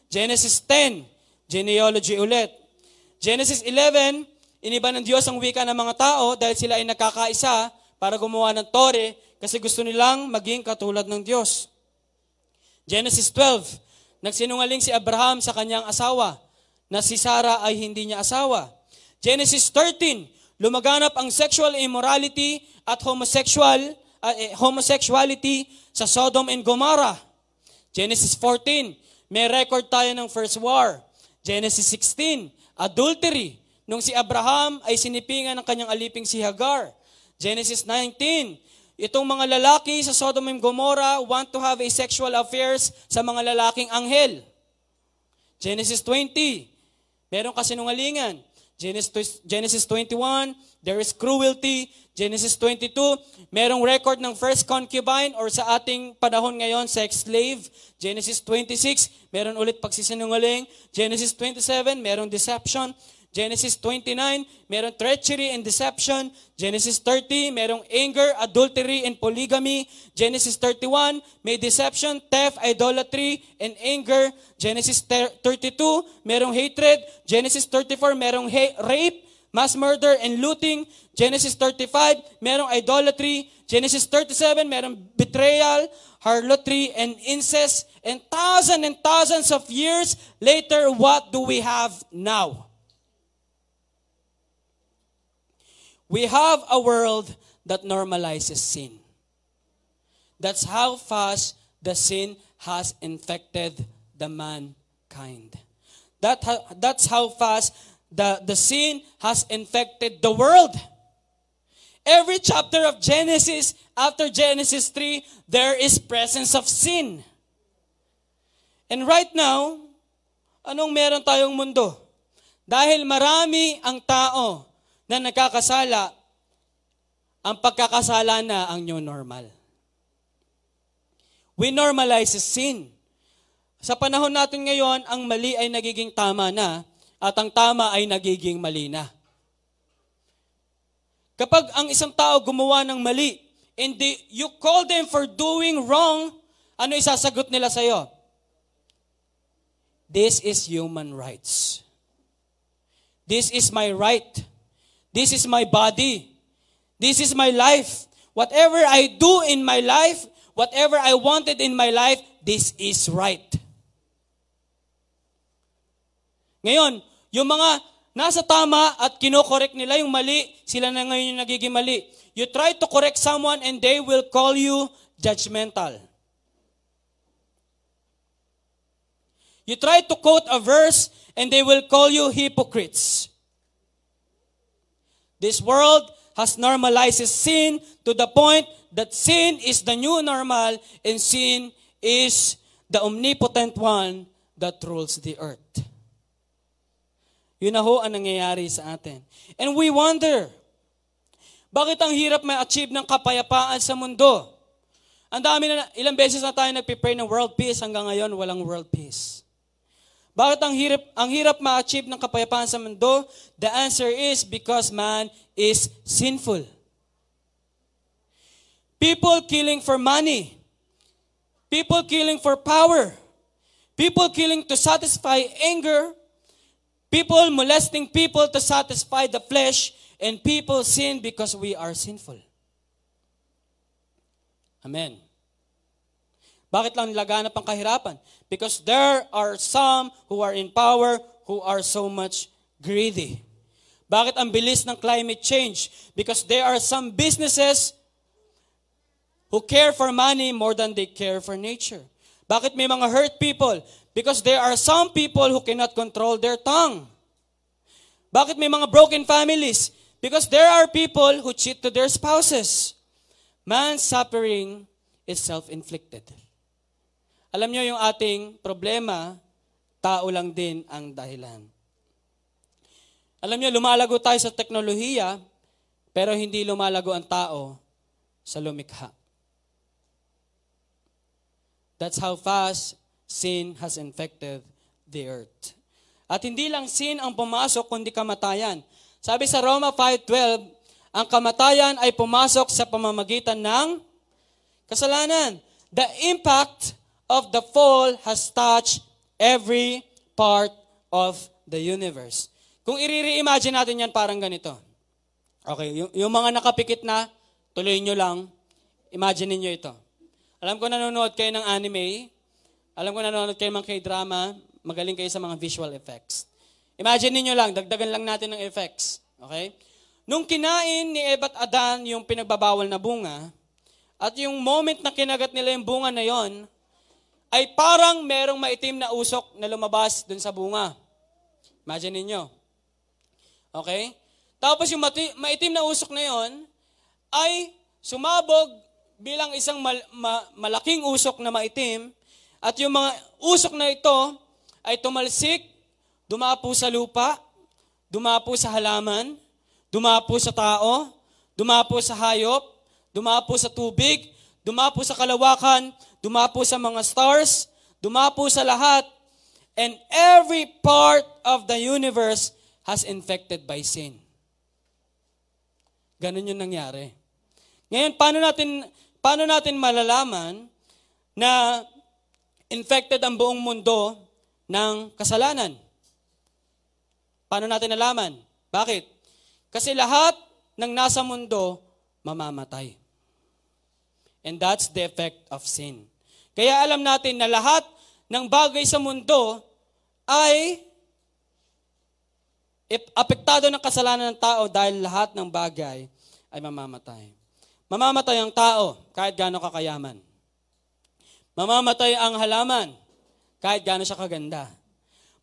Genesis 10, genealogy ulit. Genesis 11, iniba ng Diyos ang wika ng mga tao dahil sila ay nakakaisa para gumawa ng tore kasi gusto nilang maging katulad ng Diyos. Genesis 12, Nagsinungaling si Abraham sa kanyang asawa na si Sarah ay hindi niya asawa. Genesis 13, lumaganap ang sexual immorality at homosexual uh, eh, homosexuality sa Sodom and Gomorrah. Genesis 14, may record tayo ng first war. Genesis 16, adultery, nung si Abraham ay sinipingan ng kanyang aliping si Hagar. Genesis 19, Itong mga lalaki sa Sodom and Gomorrah want to have a sexual affairs sa mga lalaking anghel. Genesis 20, meron kasinungalingan. Genesis, Genesis 21, there is cruelty. Genesis 22, merong record ng first concubine or sa ating panahon ngayon, sex slave. Genesis 26, meron ulit pagsisinungaling. Genesis 27, merong deception. Genesis 29, merong treachery and deception. Genesis 30, merong anger, adultery, and polygamy. Genesis 31, may deception, theft, idolatry, and anger. Genesis 32, merong hatred. Genesis 34, merong ha- rape, mass murder, and looting. Genesis 35, merong idolatry. Genesis 37, merong betrayal, harlotry, and incest. And thousands and thousands of years later, what do we have now? We have a world that normalizes sin. That's how fast the sin has infected the mankind. That ha- that's how fast the, the sin has infected the world. Every chapter of Genesis, after Genesis 3, there is presence of sin. And right now, anong meron tayong mundo? Dahil marami ang tao na nagkakasala, ang pagkakasala na ang new normal. We normalize sin. Sa panahon natin ngayon, ang mali ay nagiging tama na at ang tama ay nagiging mali na. Kapag ang isang tao gumawa ng mali, and they, you call them for doing wrong, ano isasagot nila sa iyo? This is human rights. This is my right. This is my body. This is my life. Whatever I do in my life, whatever I wanted in my life, this is right. Ngayon, yung mga nasa tama at kinokorek nila yung mali, sila na ngayon yung nagiging mali. You try to correct someone and they will call you judgmental. You try to quote a verse and they will call you hypocrites. This world has normalized sin to the point that sin is the new normal and sin is the omnipotent one that rules the earth. Yun na ho ang nangyayari sa atin. And we wonder, bakit ang hirap ma-achieve ng kapayapaan sa mundo? Ang dami na, ilang beses na tayo nagpipray ng world peace, hanggang ngayon walang world peace. Bakit ang hirap, ang hirap ma-achieve ng kapayapaan sa mundo? The answer is because man is sinful. People killing for money. People killing for power. People killing to satisfy anger. People molesting people to satisfy the flesh. And people sin because we are sinful. Amen. Bakit lang laganap ang kahirapan? Because there are some who are in power who are so much greedy. Bakit ang bilis ng climate change? Because there are some businesses who care for money more than they care for nature. Bakit may mga hurt people? Because there are some people who cannot control their tongue. Bakit may mga broken families? Because there are people who cheat to their spouses. Man's suffering is self-inflicted. Alam niyo yung ating problema, tao lang din ang dahilan. Alam niyo, lumalago tayo sa teknolohiya, pero hindi lumalago ang tao sa lumikha. That's how fast sin has infected the earth. At hindi lang sin ang pumasok, kundi kamatayan. Sabi sa Roma 5.12, ang kamatayan ay pumasok sa pamamagitan ng kasalanan. The impact of the fall has touched every part of the universe. Kung i-reimagine natin yan parang ganito. Okay, yung, yung mga nakapikit na, tuloy nyo lang, imagine niyo ito. Alam ko nanonood kayo ng anime, alam ko nanonood kayo ng K-drama, magaling kayo sa mga visual effects. Imagine niyo lang, dagdagan lang natin ng effects. Okay? Nung kinain ni Eva at Adan yung pinagbabawal na bunga, at yung moment na kinagat nila yung bunga na yon, ay parang merong maitim na usok na lumabas dun sa bunga. Imagine niyo. Okay? Tapos yung mati- maitim na usok na yon ay sumabog bilang isang mal- ma- malaking usok na maitim at yung mga usok na ito ay tumalsik, dumapo sa lupa, dumapo sa halaman, dumapo sa tao, dumapo sa hayop, dumapo sa tubig, dumapo sa kalawakan, dumapo sa mga stars, dumapo sa lahat, and every part of the universe has infected by sin. Ganun yung nangyari. Ngayon, paano natin, paano natin malalaman na infected ang buong mundo ng kasalanan. Paano natin nalaman? Bakit? Kasi lahat ng nasa mundo mamamatay. And that's the effect of sin. Kaya alam natin na lahat ng bagay sa mundo ay apektado ng kasalanan ng tao dahil lahat ng bagay ay mamamatay. Mamamatay ang tao kahit gaano kakayaman. Mamamatay ang halaman kahit gaano siya kaganda.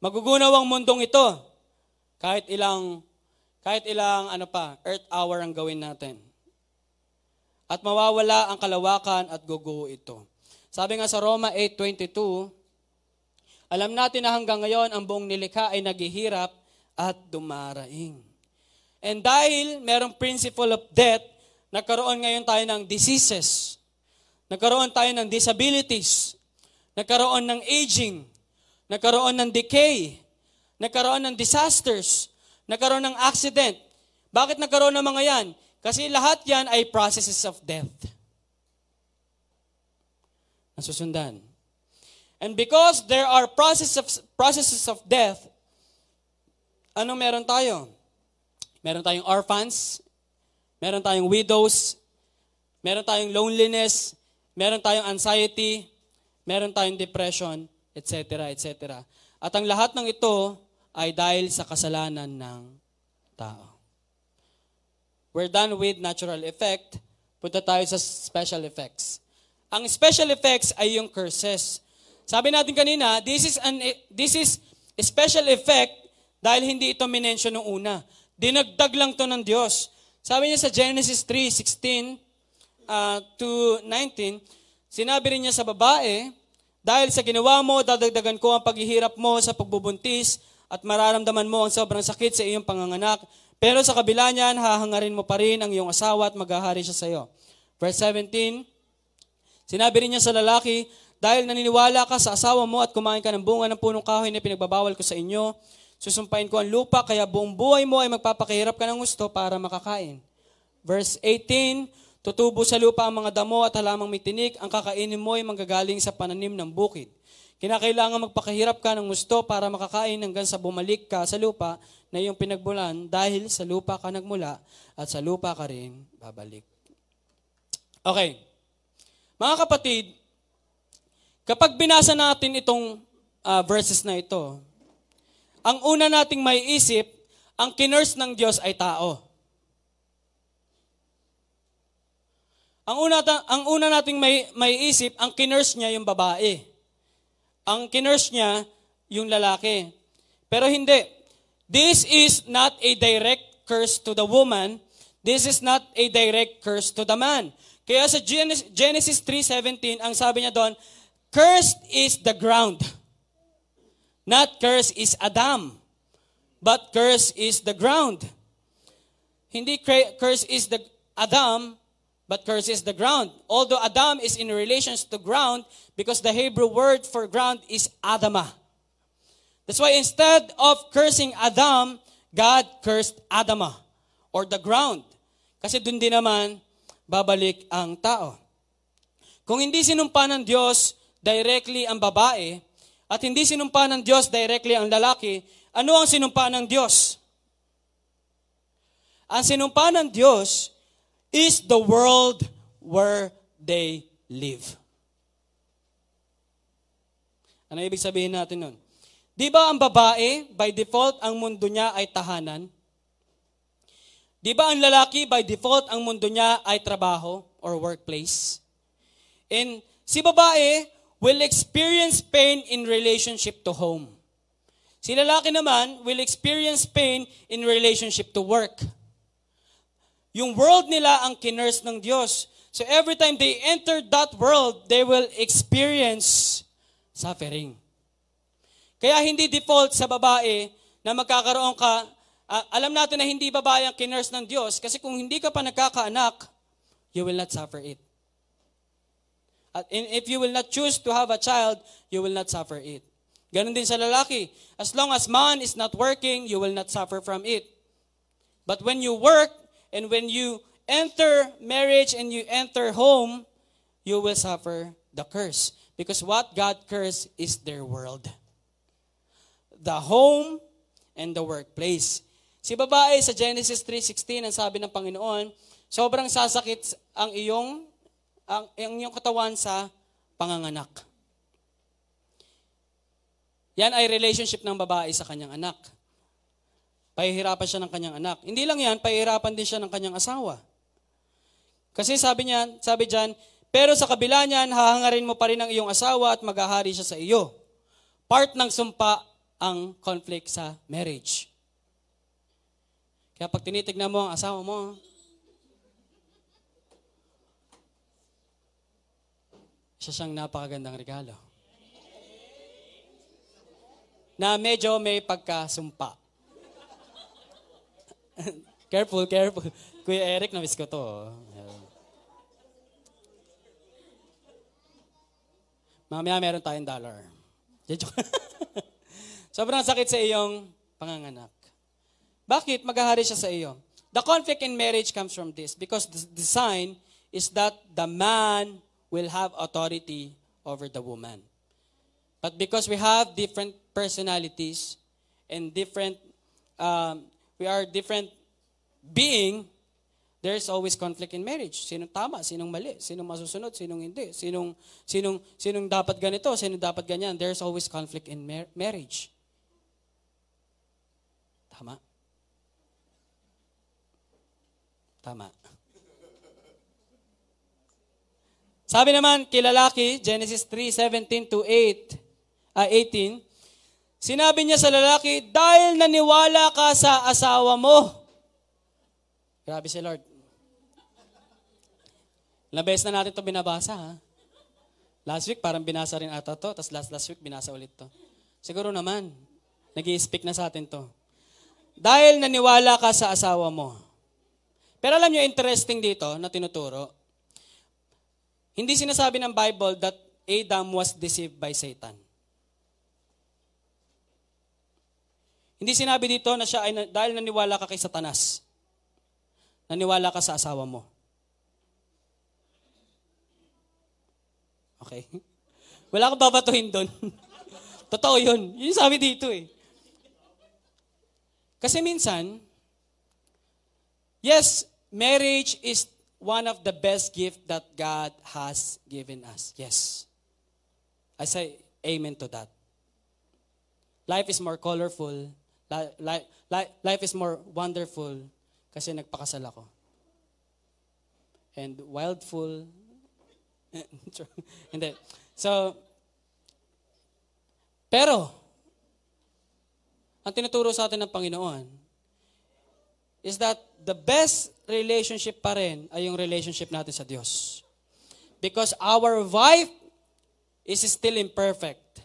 Magugunaw ang mundong ito kahit ilang kahit ilang ano pa, earth hour ang gawin natin. At mawawala ang kalawakan at guguho ito. Sabi nga sa Roma 8.22, alam natin na hanggang ngayon ang buong nilikha ay naghihirap at dumaraing. And dahil merong principle of death, nagkaroon ngayon tayo ng diseases, Nagkaroon tayo ng disabilities. Nagkaroon ng aging. Nagkaroon ng decay. Nagkaroon ng disasters. Nagkaroon ng accident. Bakit nagkaroon ng mga yan? Kasi lahat yan ay processes of death. Nasusundan. And because there are processes of, processes of death, ano meron tayo? Meron tayong orphans, meron tayong widows, meron tayong loneliness, meron tayong anxiety, meron tayong depression, etc., etc. At ang lahat ng ito ay dahil sa kasalanan ng tao. We're done with natural effect. Punta tayo sa special effects. Ang special effects ay yung curses. Sabi natin kanina, this is an this is special effect dahil hindi ito minention nung una. Dinagdag lang to ng Diyos. Sabi niya sa Genesis 3:16, uh, to 19, sinabi rin niya sa babae, dahil sa ginawa mo, dadagdagan ko ang paghihirap mo sa pagbubuntis at mararamdaman mo ang sobrang sakit sa iyong panganganak. Pero sa kabila niyan, hahangarin mo pa rin ang iyong asawa at maghahari siya sa iyo. Verse 17, sinabi rin niya sa lalaki, dahil naniniwala ka sa asawa mo at kumain ka ng bunga ng punong kahoy na pinagbabawal ko sa inyo, susumpain ko ang lupa, kaya buong buhay mo ay magpapakahirap ka ng gusto para makakain. Verse 18, Tutubo sa lupa ang mga damo at halamang may ang kakainin mo ay manggagaling sa pananim ng bukid. Kinakailangan magpakahirap ka ng gusto para makakain hanggang sa bumalik ka sa lupa na iyong pinagbulan dahil sa lupa ka nagmula at sa lupa ka rin babalik. Okay. Mga kapatid, kapag binasa natin itong uh, verses na ito, ang una nating may isip, ang kinurse ng Diyos ay tao. Ang una, ang una nating may, may isip, ang kinurse niya yung babae. ang kinurse niya yung lalaki. Pero hindi. This is not a direct curse to the woman. This is not a direct curse to the man. Kaya sa Genesis 3.17, ang sabi niya doon, Cursed is the ground. Not curse is Adam, but curse is the ground. Hindi curse is the Adam, but curse is the ground. Although Adam is in relations to ground, because the Hebrew word for ground is Adama. That's why instead of cursing Adam, God cursed Adama, or the ground. Kasi dun din naman, babalik ang tao. Kung hindi sinumpa ng Diyos directly ang babae, at hindi sinumpa ng Diyos directly ang lalaki, ano ang sinumpa ng Diyos? Ang sinumpa ng Diyos is the world where they live. Ano ibig sabihin natin nun? Di ba ang babae, by default, ang mundo niya ay tahanan? Di ba ang lalaki, by default, ang mundo niya ay trabaho or workplace? And si babae, will experience pain in relationship to home. Si lalaki naman will experience pain in relationship to work. Yung world nila ang kinurse ng Diyos. So every time they enter that world, they will experience suffering. Kaya hindi default sa babae na magkakaroon ka, uh, alam natin na hindi babae ang kinurse ng Diyos kasi kung hindi ka pa nagkakaanak, you will not suffer it. At if you will not choose to have a child, you will not suffer it. Ganon din sa lalaki. As long as man is not working, you will not suffer from it. But when you work and when you enter marriage and you enter home, you will suffer the curse. Because what God cursed is their world. The home and the workplace. Si babae sa Genesis 3.16, ang sabi ng Panginoon, sobrang sasakit ang iyong ang, ang iyong katawan sa panganganak. Yan ay relationship ng babae sa kanyang anak. Pahihirapan siya ng kanyang anak. Hindi lang yan, pahihirapan din siya ng kanyang asawa. Kasi sabi niya, sabi diyan, pero sa kabila niyan, hahangarin mo pa rin ang iyong asawa at maghahari siya sa iyo. Part ng sumpa ang conflict sa marriage. Kaya pag tinitignan mo ang asawa mo, Siya siyang napakagandang regalo. Na medyo may pagkasumpa. [laughs] careful, careful. Kuya Eric, na-miss ko to. Oh. Mamaya meron tayong dollar. [laughs] Sobrang sakit sa iyong panganganak. Bakit maghahari siya sa iyo? The conflict in marriage comes from this because the design is that the man will have authority over the woman. But because we have different personalities and different, um, we are different being, there's always conflict in marriage. Sinong tama, sinong mali, sinong masusunod, sinong hindi, sinong, sinong, sinong dapat ganito, sinong dapat ganyan. There's always conflict in mar- marriage. Tama? Tama. Sabi naman kay lalaki, Genesis 3:17 to 8, uh, 18, sinabi niya sa lalaki, dahil naniwala ka sa asawa mo. Grabe si Lord. Ilang beses na natin ito binabasa, ha? Last week, parang binasa rin ata to, tapos last, last week, binasa ulit to. Siguro naman, nag speak na sa atin to. Dahil naniwala ka sa asawa mo. Pero alam niyo, interesting dito na tinuturo, hindi sinasabi ng Bible that Adam was deceived by Satan. Hindi sinabi dito na siya ay dahil naniwala ka kay Satanas. Naniwala ka sa asawa mo. Okay? [laughs] Wala akong babatuhin doon. [laughs] Totoo yun. Yun sabi dito eh. Kasi minsan, yes, marriage is one of the best gift that God has given us. Yes. I say amen to that. Life is more colorful. Life, life is more wonderful kasi nagpakasal ako. And wildful. [laughs] Hindi. So, Pero, ang tinuturo sa atin ng Panginoon is that the best relationship pa rin ay yung relationship natin sa Diyos. Because our wife is still imperfect.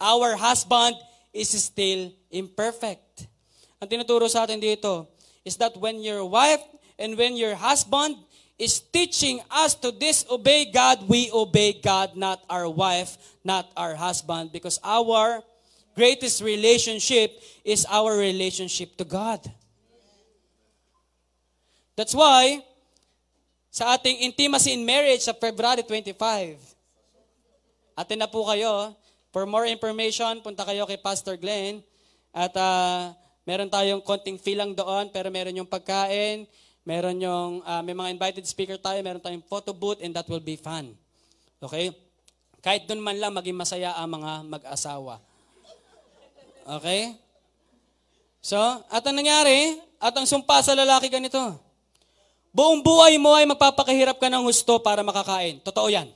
Our husband is still imperfect. Ang tinuturo sa atin dito is that when your wife and when your husband is teaching us to disobey God, we obey God, not our wife, not our husband, because our greatest relationship is our relationship to God. That's why, sa ating intimacy in marriage sa February 25, atin na po kayo. For more information, punta kayo kay Pastor Glenn. At uh, meron tayong konting fee lang doon, pero meron yung pagkain, meron yung, uh, may mga invited speaker tayo, meron tayong photo booth, and that will be fun. Okay? Kahit doon man lang maging masaya ang mga mag-asawa. Okay? So, at ang nangyari, at ang sumpa sa lalaki ganito, buong buhay mo ay magpapakahirap ka ng husto para makakain. Totoo yan.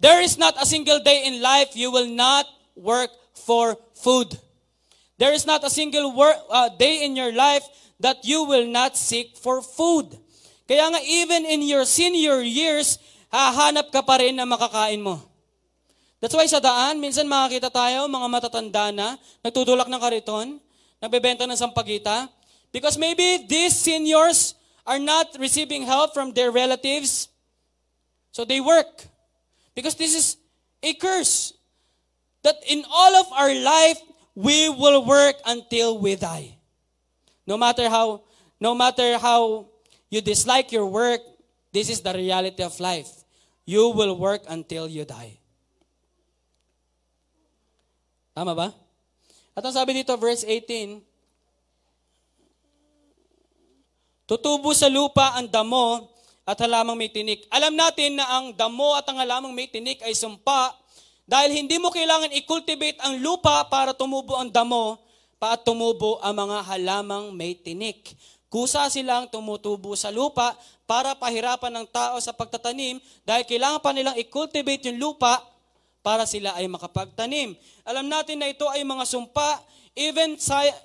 There is not a single day in life you will not work for food. There is not a single work, uh, day in your life that you will not seek for food. Kaya nga even in your senior years, hahanap ka pa rin na makakain mo. That's why sa daan, minsan makakita tayo, mga matatanda na, nagtutulak ng kariton, nagbebenta ng sampagita, because maybe these seniors are not receiving help from their relatives, so they work. Because this is a curse. That in all of our life, we will work until we die. No matter how, no matter how you dislike your work, this is the reality of life. You will work until you die. Tama ba? At ang sabi dito, verse 18, Tutubo sa lupa ang damo at halamang may tinik. Alam natin na ang damo at ang halamang may tinik ay sumpa dahil hindi mo kailangan i-cultivate ang lupa para tumubo ang damo pa at tumubo ang mga halamang may tinik. Kusa silang tumutubo sa lupa para pahirapan ng tao sa pagtatanim dahil kailangan pa nilang i-cultivate yung lupa para sila ay makapagtanim. Alam natin na ito ay mga sumpa. Even,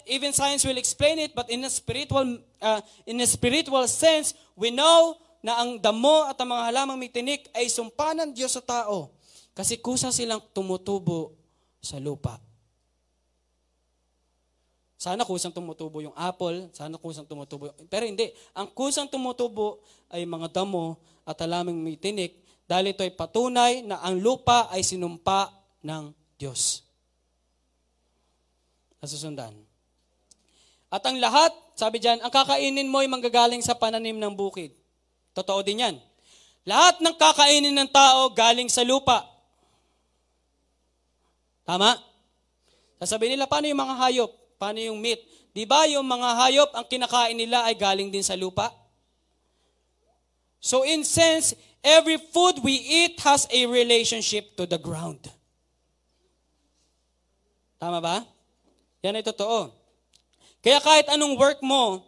even science will explain it, but in a spiritual, uh, in a spiritual sense, we know na ang damo at ang mga halamang may tinik ay sumpa ng Diyos sa tao kasi kusa silang tumutubo sa lupa. Sana kusang tumutubo yung apple, sana kusang tumutubo. Pero hindi, ang kusang tumutubo ay mga damo at halamang may dahil ito ay patunay na ang lupa ay sinumpa ng Diyos. Nasusundan. At ang lahat, sabi diyan, ang kakainin mo ay manggagaling sa pananim ng bukid. Totoo din yan. Lahat ng kakainin ng tao galing sa lupa. Tama? Sasabihin nila, paano yung mga hayop? Paano yung meat? Di ba yung mga hayop, ang kinakain nila ay galing din sa lupa? So in sense, every food we eat has a relationship to the ground. Tama ba? Yan ay totoo. Kaya kahit anong work mo,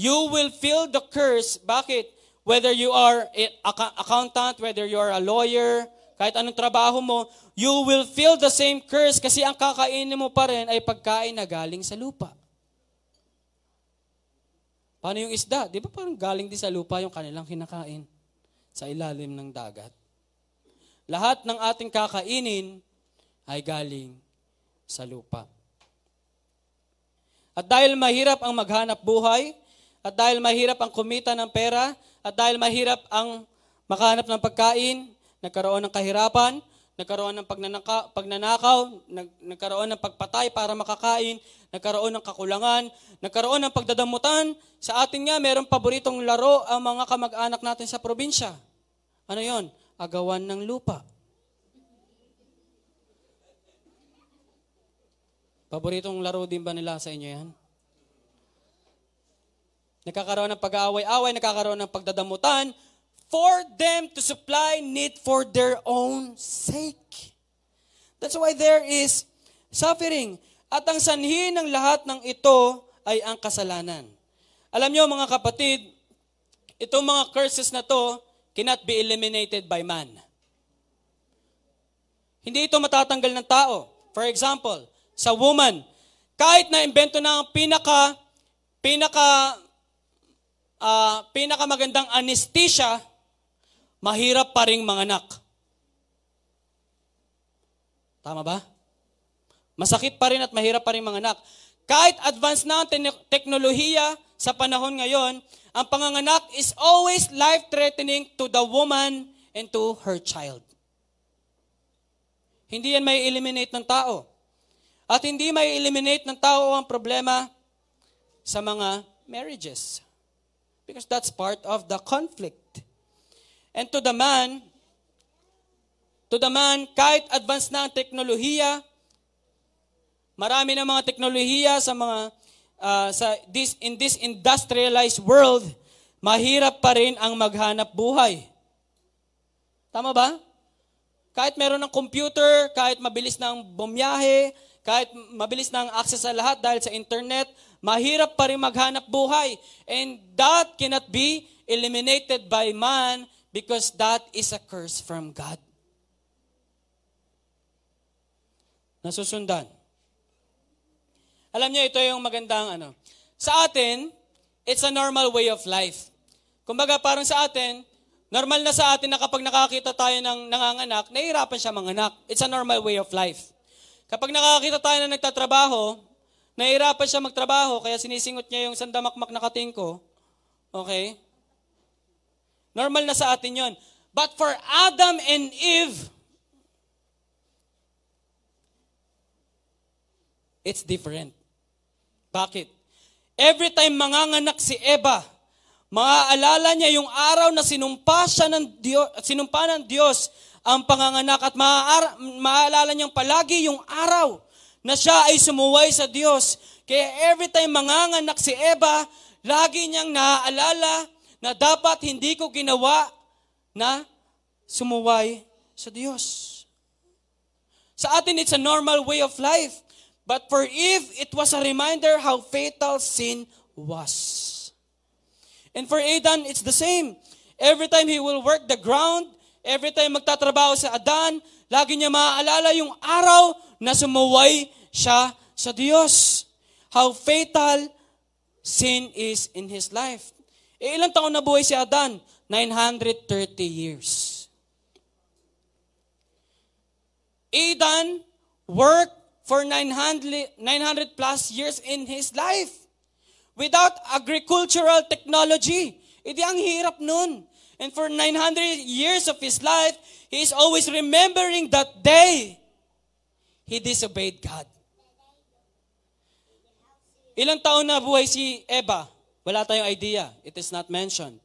you will feel the curse. Bakit? whether you are an accountant, whether you are a lawyer, kahit anong trabaho mo, you will feel the same curse kasi ang kakainin mo pa rin ay pagkain na galing sa lupa. Paano yung isda? Di ba parang galing din sa lupa yung kanilang kinakain sa ilalim ng dagat? Lahat ng ating kakainin ay galing sa lupa. At dahil mahirap ang maghanap buhay, at dahil mahirap ang kumita ng pera, at dahil mahirap ang makahanap ng pagkain, nagkaroon ng kahirapan, nagkaroon ng pagnanaka, pagnanakaw, nag, nagkaroon ng pagpatay para makakain, nagkaroon ng kakulangan, nagkaroon ng pagdadamutan. Sa atin nga, mayroong paboritong laro ang mga kamag-anak natin sa probinsya. Ano yon? Agawan ng lupa. Paboritong laro din ba nila sa inyo yan? Nagkakaroon ng pag-aaway-away, nagkakaroon ng pagdadamutan for them to supply need for their own sake. That's why there is suffering. At ang sanhi ng lahat ng ito ay ang kasalanan. Alam niyo mga kapatid, itong mga curses na to cannot be eliminated by man. Hindi ito matatanggal ng tao. For example, sa woman, kahit na imbento na ang pinaka pinaka uh, pinakamagandang anesthesia, mahirap pa ring manganak. Tama ba? Masakit pa rin at mahirap pa rin manganak. Kahit advanced na ang teknolohiya sa panahon ngayon, ang panganganak is always life-threatening to the woman and to her child. Hindi yan may eliminate ng tao. At hindi may eliminate ng tao ang problema sa mga marriages. Because that's part of the conflict. And to the man, to the man, kahit advanced na ang teknolohiya, marami na mga teknolohiya sa mga uh, sa this in this industrialized world, mahirap pa rin ang maghanap buhay. Tama ba? Kahit meron ng computer, kahit mabilis ng bumiyahe, kahit mabilis na ang access sa lahat dahil sa internet, mahirap pa rin maghanap buhay. And that cannot be eliminated by man because that is a curse from God. Nasusundan. Alam niyo, ito yung magandang ano. Sa atin, it's a normal way of life. Kumbaga, parang sa atin, Normal na sa atin na kapag nakakita tayo ng nanganganak, nahihirapan siya manganak. It's a normal way of life. Kapag nakakita tayo na nagtatrabaho, nahihirapan siya magtrabaho, kaya sinisingot niya yung sandamakmak na katingko. Okay? Normal na sa atin yon. But for Adam and Eve, it's different. Bakit? Every time manganganak si Eva, Maaalala niya yung araw na sinumpa siya ng Diyos, sinumpa ng Diyos ang panganganak at maaalala niyang palagi yung araw na siya ay sumuway sa Diyos. Kaya every time manganganak si Eva, lagi niyang naaalala na dapat hindi ko ginawa na sumuway sa Diyos. Sa atin, it's a normal way of life. But for Eve, it was a reminder how fatal sin was. And for Adan, it's the same. Every time he will work the ground, every time magtatrabaho sa Adan, lagi niya maaalala yung araw na sumuway siya sa Diyos. How fatal sin is in his life. E ilang taon na buhay si Adan? 930 years. Adan worked for 900, 900 plus years in his life without agricultural technology. Hindi ang hirap nun. And for 900 years of his life, he is always remembering that day he disobeyed God. Ilang taon na buhay si Eva? Wala tayong idea. It is not mentioned.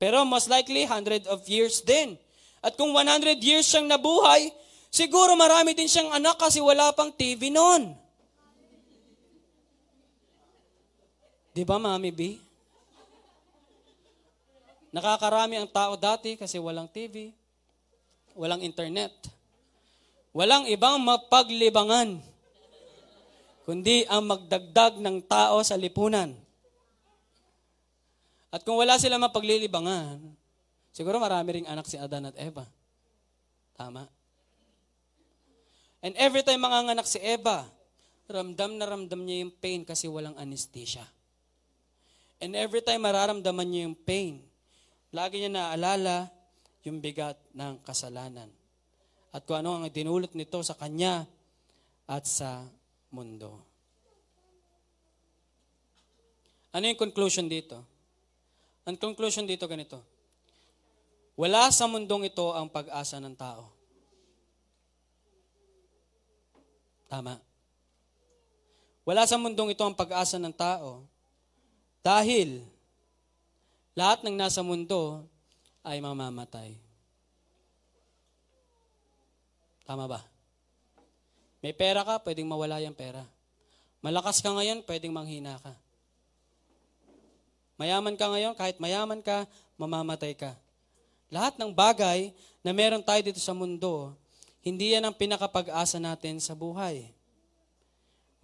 Pero most likely, 100 of years din. At kung 100 years siyang nabuhay, siguro marami din siyang anak kasi wala pang TV noon. Di ba, Mami B? Nakakarami ang tao dati kasi walang TV, walang internet, walang ibang mapaglibangan, kundi ang magdagdag ng tao sa lipunan. At kung wala sila mapaglilibangan, siguro marami ring anak si Adan at Eva. Tama? And every time manganganak si Eva, ramdam na ramdam niya yung pain kasi walang anesthesia. And every time mararamdaman niya yung pain, lagi niya naaalala yung bigat ng kasalanan. At kung ano ang dinulot nito sa kanya at sa mundo. Ano yung conclusion dito? Ang conclusion dito ganito. Wala sa mundong ito ang pag-asa ng tao. Tama. Wala sa mundong ito ang pag-asa ng tao dahil lahat ng nasa mundo ay mamamatay. Tama ba? May pera ka, pwedeng mawala yung pera. Malakas ka ngayon, pwedeng manghina ka. Mayaman ka ngayon, kahit mayaman ka, mamamatay ka. Lahat ng bagay na meron tayo dito sa mundo, hindi yan ang pinakapag-asa natin sa buhay.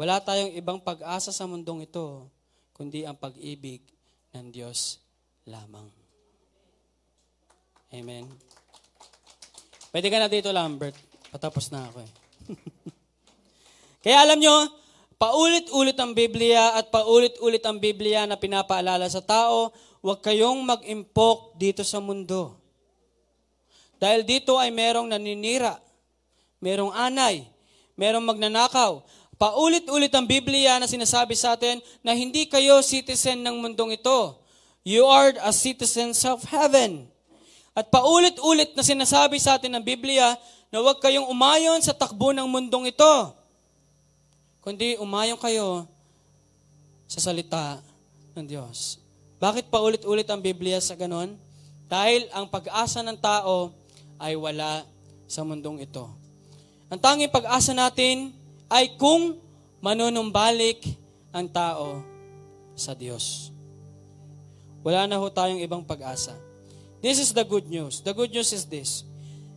Wala tayong ibang pag-asa sa mundong ito, kundi ang pag-ibig ng Diyos lamang. Amen. Pwede ka na dito, Lambert. Patapos na ako eh. [laughs] Kaya alam nyo, paulit-ulit ang Biblia at paulit-ulit ang Biblia na pinapaalala sa tao, huwag kayong mag-impok dito sa mundo. Dahil dito ay merong naninira, merong anay, merong magnanakaw. Paulit-ulit ang Biblia na sinasabi sa atin na hindi kayo citizen ng mundong ito. You are a citizens of heaven. At paulit-ulit na sinasabi sa atin ng Biblia na huwag kayong umayon sa takbo ng mundong ito. Kundi umayon kayo sa salita ng Diyos. Bakit paulit-ulit ang Biblia sa ganon? Dahil ang pag-asa ng tao ay wala sa mundong ito. Ang tanging pag-asa natin ay kung manunumbalik ang tao sa Diyos. Wala na ho tayong ibang pag-asa. This is the good news. The good news is this.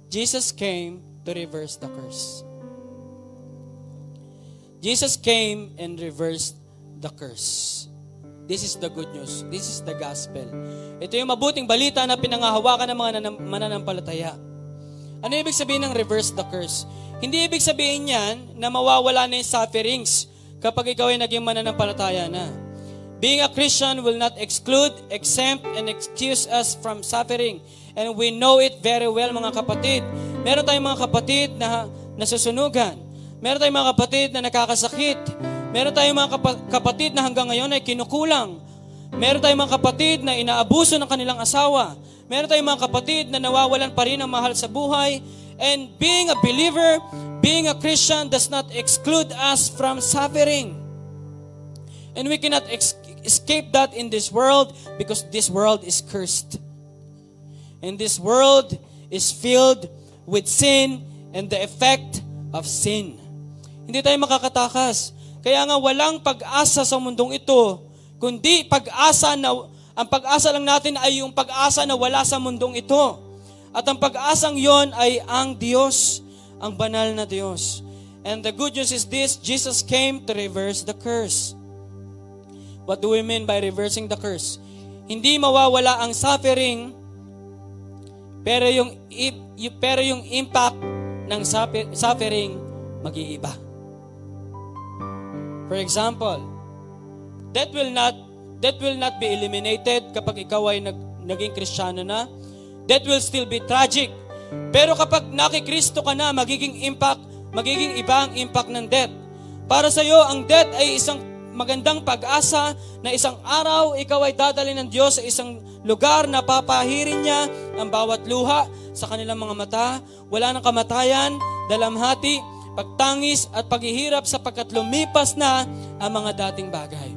Jesus came to reverse the curse. Jesus came and reversed the curse. This is the good news. This is the gospel. Ito yung mabuting balita na pinangahawakan ng mga mananampalataya. Ano ibig sabihin ng reverse the curse? Hindi ibig sabihin yan na mawawala na yung sufferings kapag ikaw ay naging mananampalataya na. Being a Christian will not exclude, exempt, and excuse us from suffering. And we know it very well, mga kapatid. Meron tayong mga kapatid na nasusunugan. Meron tayong mga kapatid na nakakasakit. Meron tayong mga kapatid na hanggang ngayon ay kinukulang. Meron tayong mga kapatid na inaabuso ng kanilang asawa. Meron tayong mga kapatid na nawawalan pa rin ng mahal sa buhay. And being a believer, being a Christian does not exclude us from suffering. And we cannot ex- escape that in this world because this world is cursed. And this world is filled with sin and the effect of sin. Hindi tayo makakatakas. Kaya nga walang pag-asa sa mundong ito, kundi pag-asa na ang pag-asa lang natin ay yung pag-asa na wala sa mundong ito. At ang pag-asang yon ay ang Diyos, ang banal na Diyos. And the good news is this, Jesus came to reverse the curse. What do we mean by reversing the curse? Hindi mawawala ang suffering, pero yung, pero yung impact ng suffering mag-iiba. For example, that will not that will not be eliminated kapag ikaw ay nag, naging kristyano na. That will still be tragic. Pero kapag nakikristo ka na, magiging impact, magiging iba ang impact ng death. Para sa iyo, ang death ay isang magandang pag-asa na isang araw ikaw ay dadali ng Diyos sa isang lugar na papahirin niya ang bawat luha sa kanilang mga mata. Wala nang kamatayan, dalamhati, pagtangis at paghihirap sapagkat lumipas na ang mga dating bagay.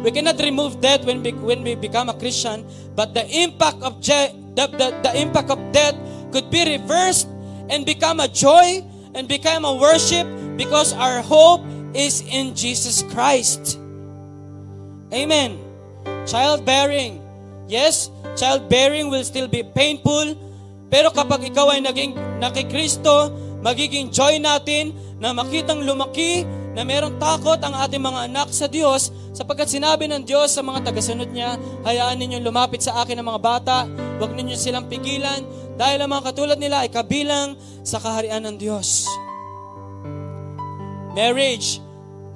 We cannot remove death when we, when we become a Christian, but the impact of je, the, the, the impact of death could be reversed and become a joy and become a worship because our hope is in Jesus Christ. Amen. Childbearing. Yes, childbearing will still be painful, pero kapag ikaw ay naging nakikristo, magiging joy natin na makitang lumaki na merong takot ang ating mga anak sa Diyos sapagkat sinabi ng Diyos sa mga tagasunod niya, hayaan ninyong lumapit sa akin ang mga bata, huwag ninyo silang pigilan dahil ang mga katulad nila ay kabilang sa kaharian ng Diyos. Marriage.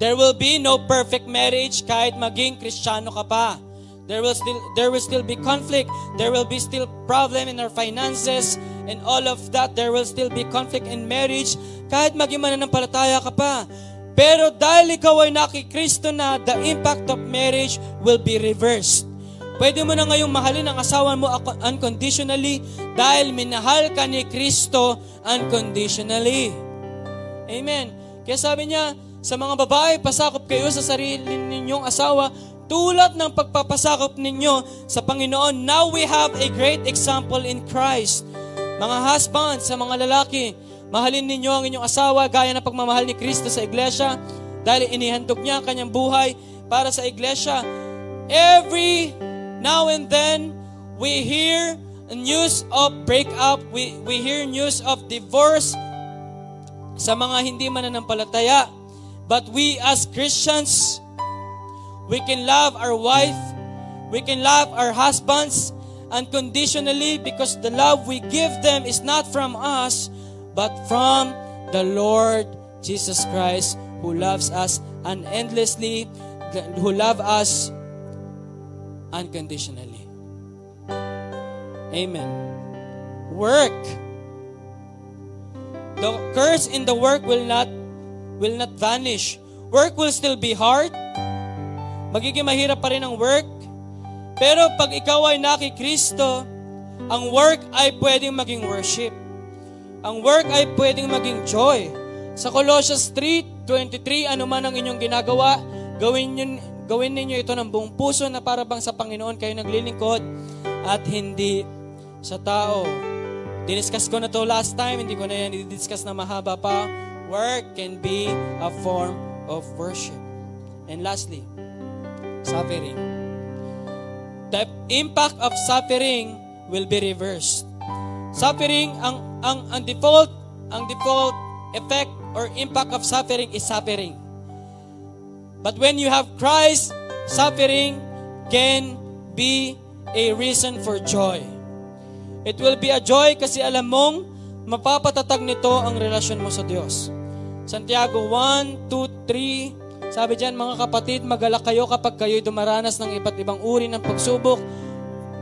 There will be no perfect marriage kahit maging kristyano ka pa. There will still there will still be conflict. There will be still problem in our finances and all of that. There will still be conflict in marriage kahit maging mananampalataya ka pa. Pero dahil ikaw ay nakikristo na, the impact of marriage will be reversed. Pwede mo na ngayong mahalin ang asawa mo unconditionally dahil minahal ka ni Kristo unconditionally. Amen. Kaya sabi niya, sa mga babae, pasakop kayo sa sarili ninyong asawa tulad ng pagpapasakop ninyo sa Panginoon. Now we have a great example in Christ. Mga husbands, sa mga lalaki, Mahalin ninyo ang inyong asawa gaya ng pagmamahal ni Kristo sa iglesia dahil inihandog niya ang kanyang buhay para sa iglesia. Every now and then, we hear news of breakup, we, we hear news of divorce sa mga hindi mananampalataya. But we as Christians, we can love our wife, we can love our husbands unconditionally because the love we give them is not from us, but from the Lord Jesus Christ who loves us unendlessly, who love us unconditionally. Amen. Work. The curse in the work will not will not vanish. Work will still be hard. Magiging mahirap pa rin ang work. Pero pag ikaw ay nakikristo, ang work ay pwedeng maging worship. Ang work ay pwedeng maging joy. Sa Colossians 3:23, ano man ang inyong ginagawa, gawin niyo gawin ninyo ito ng buong puso na para bang sa Panginoon kayo naglilingkod at hindi sa tao. Diniscuss ko na to last time, hindi ko na yan i-discuss na mahaba pa. Work can be a form of worship. And lastly, suffering. The impact of suffering will be reversed. Suffering, ang, ang, ang default, ang default effect or impact of suffering is suffering. But when you have Christ, suffering can be a reason for joy. It will be a joy kasi alam mong mapapatatag nito ang relasyon mo sa Diyos. Santiago 1, 2, 3, sabi diyan, mga kapatid, magalak kayo kapag kayo'y dumaranas ng iba't ibang uri ng pagsubok.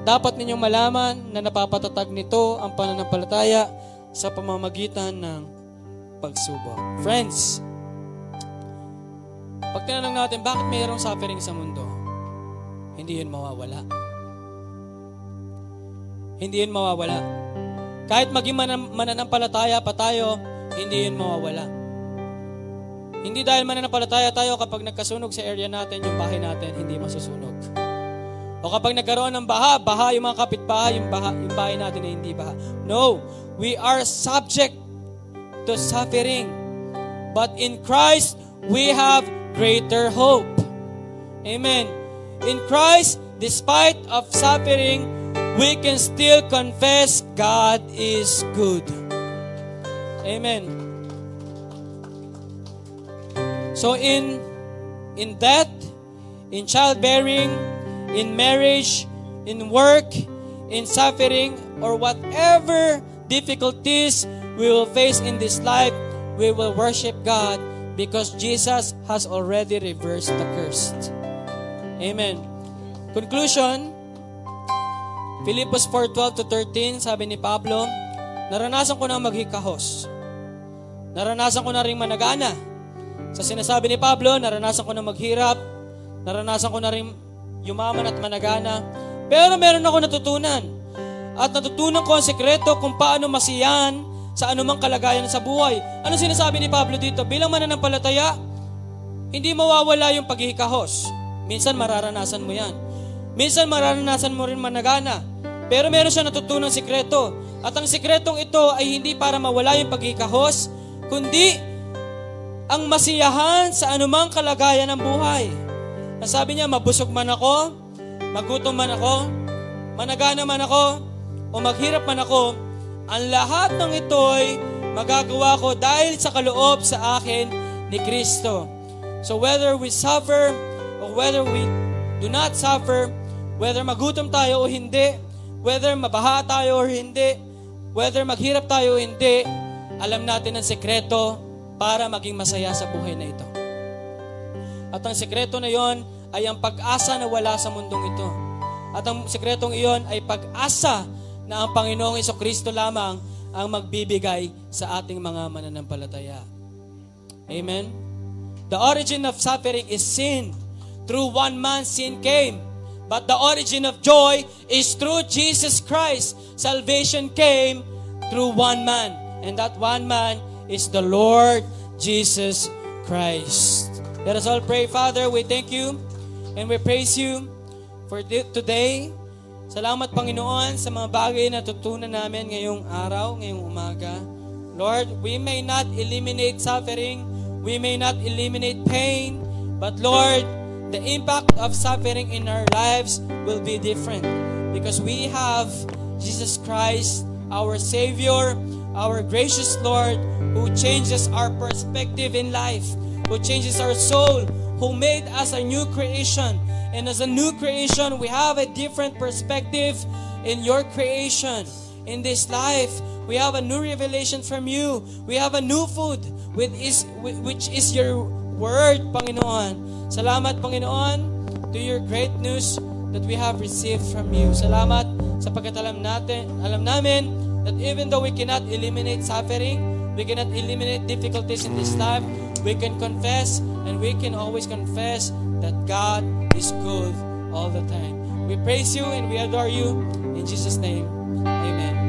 Dapat ninyong malaman na napapatatag nito ang pananampalataya sa pamamagitan ng pagsubok. Friends, pag tinanong natin, bakit mayroong suffering sa mundo? Hindi yun mawawala. Hindi yun mawawala. Kahit maging mananampalataya pa tayo, hindi yun mawawala. Hindi dahil mananampalataya tayo kapag nagkasunog sa area natin, yung bahay natin, hindi masusunog. O kapag nagkaroon ng baha, baha yung mga kapitbahay, yung, baha, yung bahay natin ay hindi baha. No, we are subject to suffering. But in Christ, we have greater hope. Amen. In Christ, despite of suffering, we can still confess God is good. Amen. So in in death, in childbearing, in marriage, in work, in suffering, or whatever difficulties we will face in this life, we will worship God because Jesus has already reversed the curse. Amen. Conclusion, Philippus 4:12 to 13, sabi ni Pablo, naranasan ko na maghikahos. Naranasan ko na rin managana. Sa sinasabi ni Pablo, naranasan ko na maghirap, naranasan ko na rin yumaman at managana. Pero meron ako natutunan. At natutunan ko ang sekreto kung paano masiyan sa anumang kalagayan sa buhay. Ano sinasabi ni Pablo dito? Bilang mananampalataya, hindi mawawala yung paghihikahos. Minsan mararanasan mo yan. Minsan mararanasan mo rin managana. Pero meron siya natutunang sikreto. At ang sikretong ito ay hindi para mawala yung paghihikahos, kundi ang masiyahan sa anumang kalagayan ng buhay. Ang sabi niya, mabusog man ako, magutom man ako, managana man ako, o maghirap man ako, ang lahat ng ito'y magagawa ko dahil sa kaloob sa akin ni Kristo. So whether we suffer or whether we do not suffer, whether magutom tayo o hindi, whether mabaha tayo o hindi, whether maghirap tayo o hindi, alam natin ang sekreto para maging masaya sa buhay na ito. At ang sekreto na yon ay ang pag-asa na wala sa mundong ito. At ang sekretong iyon ay pag-asa na ang Panginoong Iso Kristo lamang ang magbibigay sa ating mga mananampalataya. Amen? The origin of suffering is sin. Through one man, sin came. But the origin of joy is through Jesus Christ. Salvation came through one man. And that one man is the Lord Jesus Christ. Let us all pray, Father, we thank you and we praise you for today. Salamat, Panginoon, sa mga bagay na tutunan namin ngayong araw, ngayong umaga. Lord, we may not eliminate suffering, we may not eliminate pain, but Lord, the impact of suffering in our lives will be different because we have Jesus Christ, our Savior, our gracious Lord, who changes our perspective in life, who changes our soul, who made us a new creation. And as a new creation, we have a different perspective in your creation. in this life. We have a new revelation from you. We have a new food with is, which is your word, Panginoon. Salamat, Panginoon, to your great news that we have received from you. Salamat sapagkat alam natin, alam namin that even though we cannot eliminate suffering, we cannot eliminate difficulties in this life, we can confess and we can always confess that God is good all the time. We praise you and we adore you. In Jesus' name, amen.